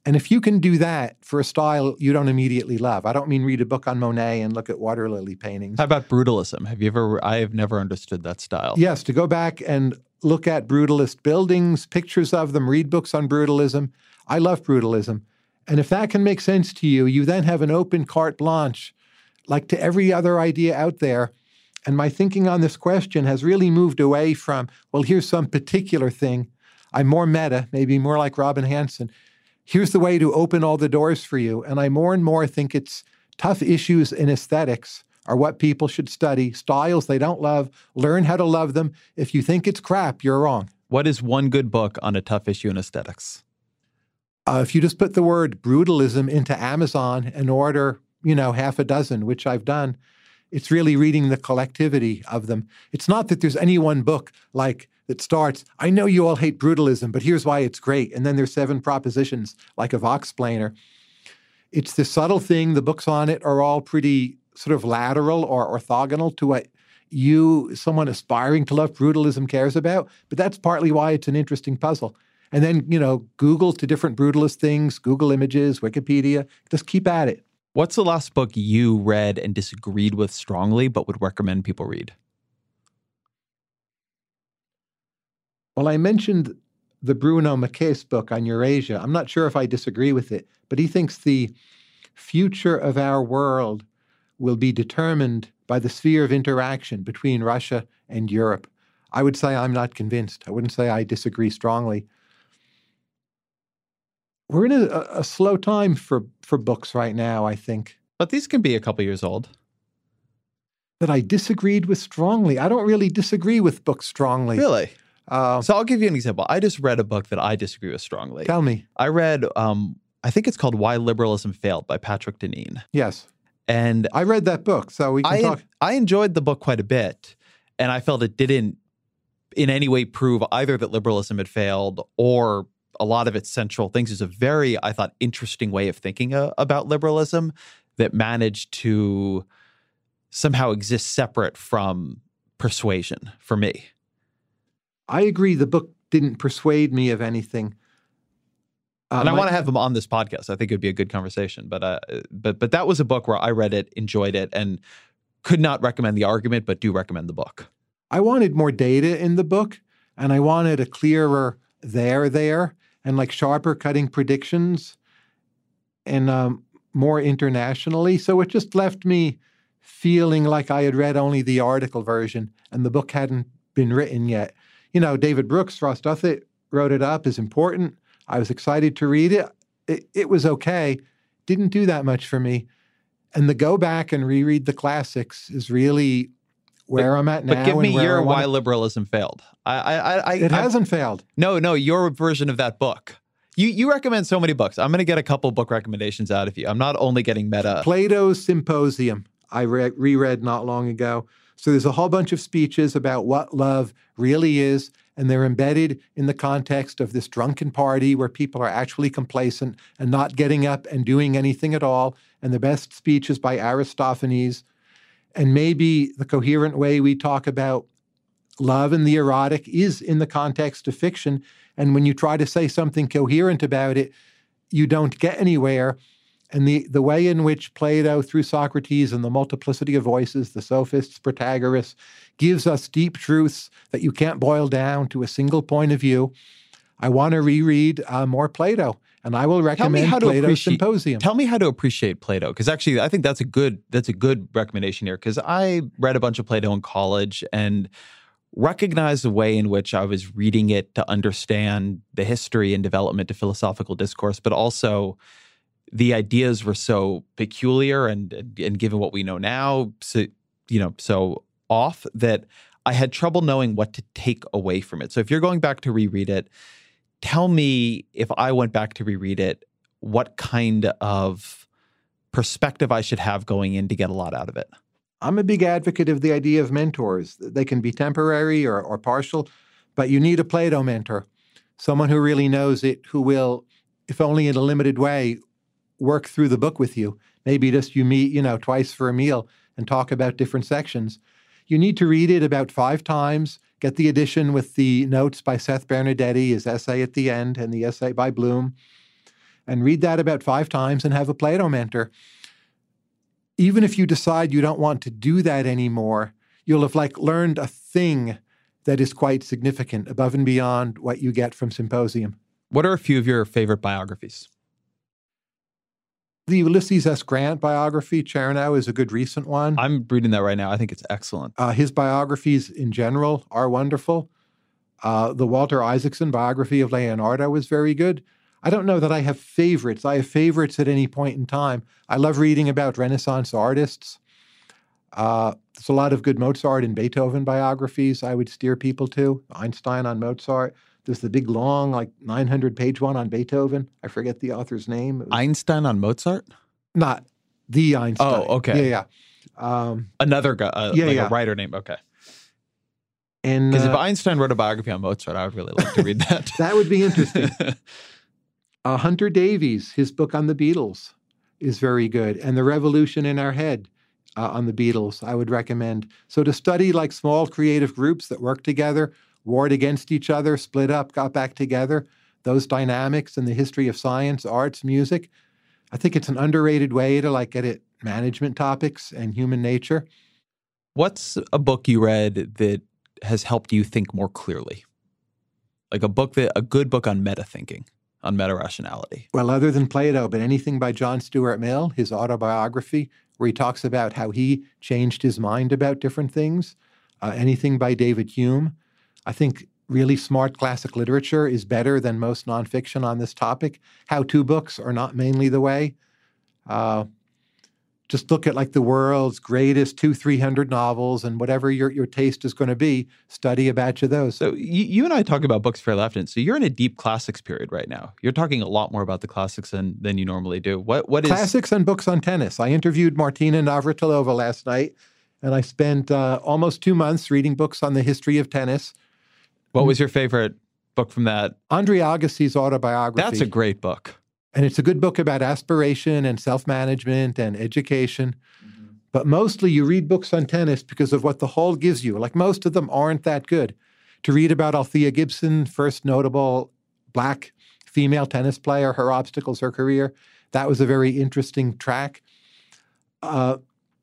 And if you can do that for a style you don't immediately love, I don't mean read a book on Monet and look at water lily paintings. How about brutalism? Have you ever? I have never understood that style. Yes, to go back and look at brutalist buildings, pictures of them, read books on brutalism. I love brutalism. And if that can make sense to you, you then have an open carte blanche, like to every other idea out there. And my thinking on this question has really moved away from, well, here's some particular thing. I'm more meta, maybe more like Robin Hanson. Here's the way to open all the doors for you. And I more and more think it's tough issues in aesthetics are what people should study. Styles they don't love, learn how to love them. If you think it's crap, you're wrong. What is one good book on a tough issue in aesthetics? Uh, if you just put the word brutalism into Amazon and order, you know, half a dozen, which I've done, it's really reading the collectivity of them. It's not that there's any one book like that starts, I know you all hate brutalism, but here's why it's great. And then there's seven propositions like a Voxplainer. It's the subtle thing. The books on it are all pretty sort of lateral or orthogonal to what you, someone aspiring to love brutalism, cares about. But that's partly why it's an interesting puzzle. And then, you know, Google to different brutalist things, Google images, Wikipedia. Just keep at it. What's the last book you read and disagreed with strongly, but would recommend people read? Well, I mentioned the Bruno Maçães book on Eurasia. I'm not sure if I disagree with it, but he thinks the future of our world will be determined by the sphere of interaction between Russia and Europe. I would say I'm not convinced. I wouldn't say I disagree strongly. We're in a, a slow time for, for books right now, I think. But these can be a couple years old. That I disagreed with strongly. I don't really disagree with books strongly. Really? Uh, So I'll give you an example. I just read a book that I disagree with strongly. tell me. I read, um, I think it's called Why Liberalism Failed by Patrick Deneen. Yes. And I read that book, so we can I, talk. I enjoyed the book quite a bit. And I felt it didn't in any way prove either that liberalism had failed or a lot of its central things is a very, I thought, interesting way of thinking uh, about liberalism that managed to somehow exist separate from persuasion for me. I agree. The book didn't persuade me of anything. Uh, and I want to have them on this podcast. I think it would be a good conversation. But uh, but but that was a book where I read it, enjoyed it, and could not recommend the argument, but do recommend the book. I wanted more data in the book, and I wanted a clearer there there and like sharper cutting predictions, and um, more internationally. So it just left me feeling like I had read only the article version, and the book hadn't been written yet. You know, David Brooks, Ross Douthat wrote it up is important I was excited to read it. It, it was okay. Didn't do that much for me. And the go back and reread the classics is really where but, I'm at now. But give me your why liberalism failed. I, I, I it I, hasn't failed. No, no, your version of that book. You you recommend so many books. I'm going to get a couple book recommendations out of you. I'm not only getting meta. Plato's Symposium. I re- reread not long ago. So there's a whole bunch of speeches about what love really is and they're embedded in the context of this drunken party where people are actually complacent and not getting up and doing anything at all. And the best speech is by Aristophanes. And maybe the coherent way we talk about love and the erotic is in the context of fiction. And when you try to say something coherent about it, you don't get anywhere. And the, the way in which Plato, through Socrates and the multiplicity of voices, the sophists, Protagoras, gives us deep truths that you can't boil down to a single point of view. I want to reread uh, more Plato, and I will recommend Plato's Symposium. Tell me how to appreciate Plato, because actually, I think that's a good that's a good recommendation here. Because I read a bunch of Plato in college and recognized the way in which I was reading it to understand the history and development of philosophical discourse, but also the ideas were so peculiar and and given what we know now, so you know, so off that I had trouble knowing what to take away from it. So if you're going back to reread it, tell me if I went back to reread it, what kind of perspective I should have going in to get a lot out of it. I'm a big advocate of the idea of mentors. They can be temporary or, or partial, but you need a Plato mentor, someone who really knows it, who will, if only in a limited way, work through the book with you. Maybe just you meet, you know, twice for a meal and talk about different sections. You need to read it about five times, get the edition with the notes by Seth Benardete, his essay at the end, and the essay by Bloom, and read that about five times and have a Plato mentor. Even if you decide you don't want to do that anymore, you'll have like learned a thing that is quite significant above and beyond what you get from symposium. What are a few of your favorite biographies? The Ulysses S. Grant biography, Chernow, is a good recent one. I'm reading that right now. I think it's excellent. Uh, his biographies in general are wonderful. Uh, the Walter Isaacson biography of Leonardo was very good. I don't know that I have favorites. I have favorites at any point in time. I love reading about Renaissance artists. Uh, there's a lot of good Mozart and Beethoven biographies I would steer people to. Einstein on Mozart. There's the big long, like 900 page one on Beethoven. I forget the author's name. Einstein on Mozart? Not the Einstein. Oh, okay. Yeah, yeah. Um, Another guy, uh, yeah, like yeah. a writer name. Okay. And because uh, if Einstein wrote a biography on Mozart, I would really like to read that. that would be interesting. uh, Hunter Davies, his book on the Beatles, is very good, and the Revolution in Our Head uh, on the Beatles, I would recommend. So to study like small creative groups that work together warred against each other, split up, got back together. Those dynamics in the history of science, arts, music. I think it's an underrated way to like get at management topics and human nature. What's a book you read that has helped you think more clearly? Like a book that a good book on meta thinking, on meta rationality. Well, other than Plato, but anything by John Stuart Mill, his autobiography, where he talks about how he changed his mind about different things. Uh, anything by David Hume. I think really smart classic literature is better than most nonfiction on this topic. How to books are not mainly the way. Uh, just look at like the world's greatest two, three hundred novels, and whatever your, your taste is going to be, study a batch of those. So you, you and I talk about books for fairly often. So you're in a deep classics period right now. You're talking a lot more about the classics than than you normally do. What what is classics and books on tennis? I interviewed Martina Navratilova last night, and I spent uh, almost two months reading books on the history of tennis What was your favorite book from that? Andre Agassi's autobiography. That's a great book. And it's a good book about aspiration and self management and education. Mm-hmm. But mostly you read books on tennis because of what the hall gives you. Like most of them aren't that good. To read about Althea Gibson, first notable black female tennis player, her obstacles, her career, that was a very interesting track. Uh,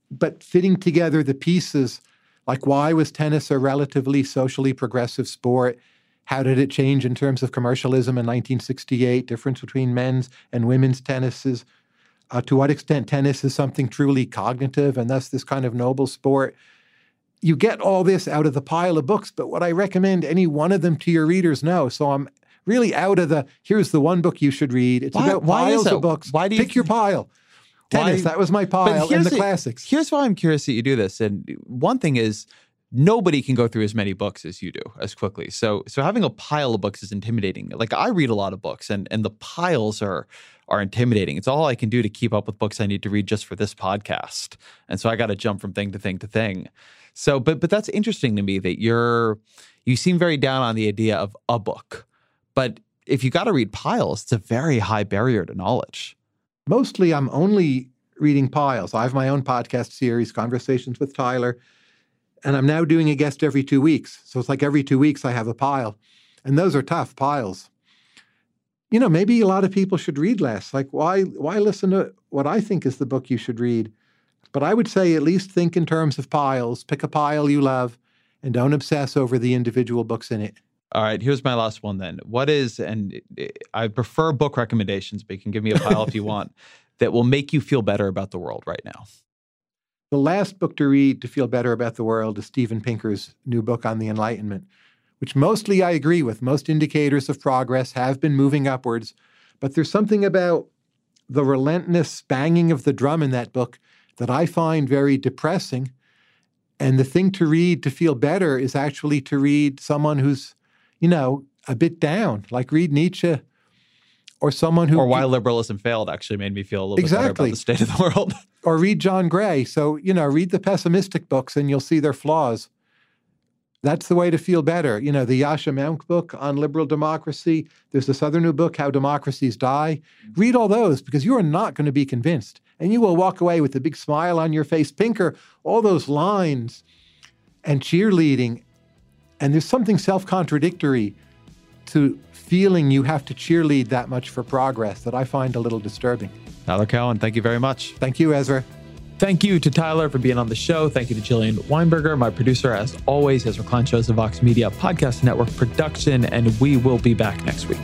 but fitting together the pieces, like why was tennis a relatively socially progressive sport? How did it change in terms of commercialism in 1968? Difference between men's and women's tennises. Uh, to what extent tennis is something truly cognitive and thus this kind of noble sport. You get all this out of the pile of books, but what I recommend any one of them to your readers know. So I'm really out of the here's the one book you should read. It's why, about why piles of books. Why do you pick your pile? Tennis, why, that was my pile, and the, the classics. Here's why I'm curious that you do this. And one thing is nobody can go through as many books as you do as quickly. So so having a pile of books is intimidating. Like I read a lot of books and and the piles are are intimidating. It's all I can do to keep up with books I need to read just for this podcast. And so I got to jump from thing to thing to thing. So but but that's interesting to me that you're you seem very down on the idea of a book. But if you got to read piles, it's a very high barrier to knowledge. Mostly I'm only reading piles. I have my own podcast series, Conversations with Tyler and I'm now doing a guest every two weeks. So it's like every two weeks I have a pile. And those are tough piles. You know, maybe a lot of people should read less. Like, why, why listen to what I think is the book you should read? But I would say at least think in terms of piles. Pick a pile you love and don't obsess over the individual books in it. All right, here's my last one then. What is, and I prefer book recommendations, but you can give me a pile if you want, that will make you feel better about the world right now. The last book to read to feel better about the world is Steven Pinker's new book on the Enlightenment, which mostly I agree with. Most indicators of progress have been moving upwards, but there's something about the relentless banging of the drum in that book that I find very depressing. And the thing to read to feel better is actually to read someone who's, you know, a bit down, like read Nietzsche or someone who or why liberalism failed actually made me feel a little exactly. bit better about the state of the world. or read John Gray. So you know, read the pessimistic books and you'll see their flaws. That's the way to feel better. You know, the Yascha Mounk book on liberal democracy. There's this other new book, How Democracies Die. Read all those because you are not going to be convinced. And you will walk away with a big smile on your face. Pinker, all those lines and cheerleading. And there's something self contradictory to feeling you have to cheerlead that much for progress that I find a little disturbing. Tyler Cowen, thank you very much. Thank you, Ezra. Thank you to Tyler for being on the show. Thank you to Jillian Weinberger, my producer, as always. Ezra Klein Shows, the Vox Media Podcast Network production, and we will be back next week.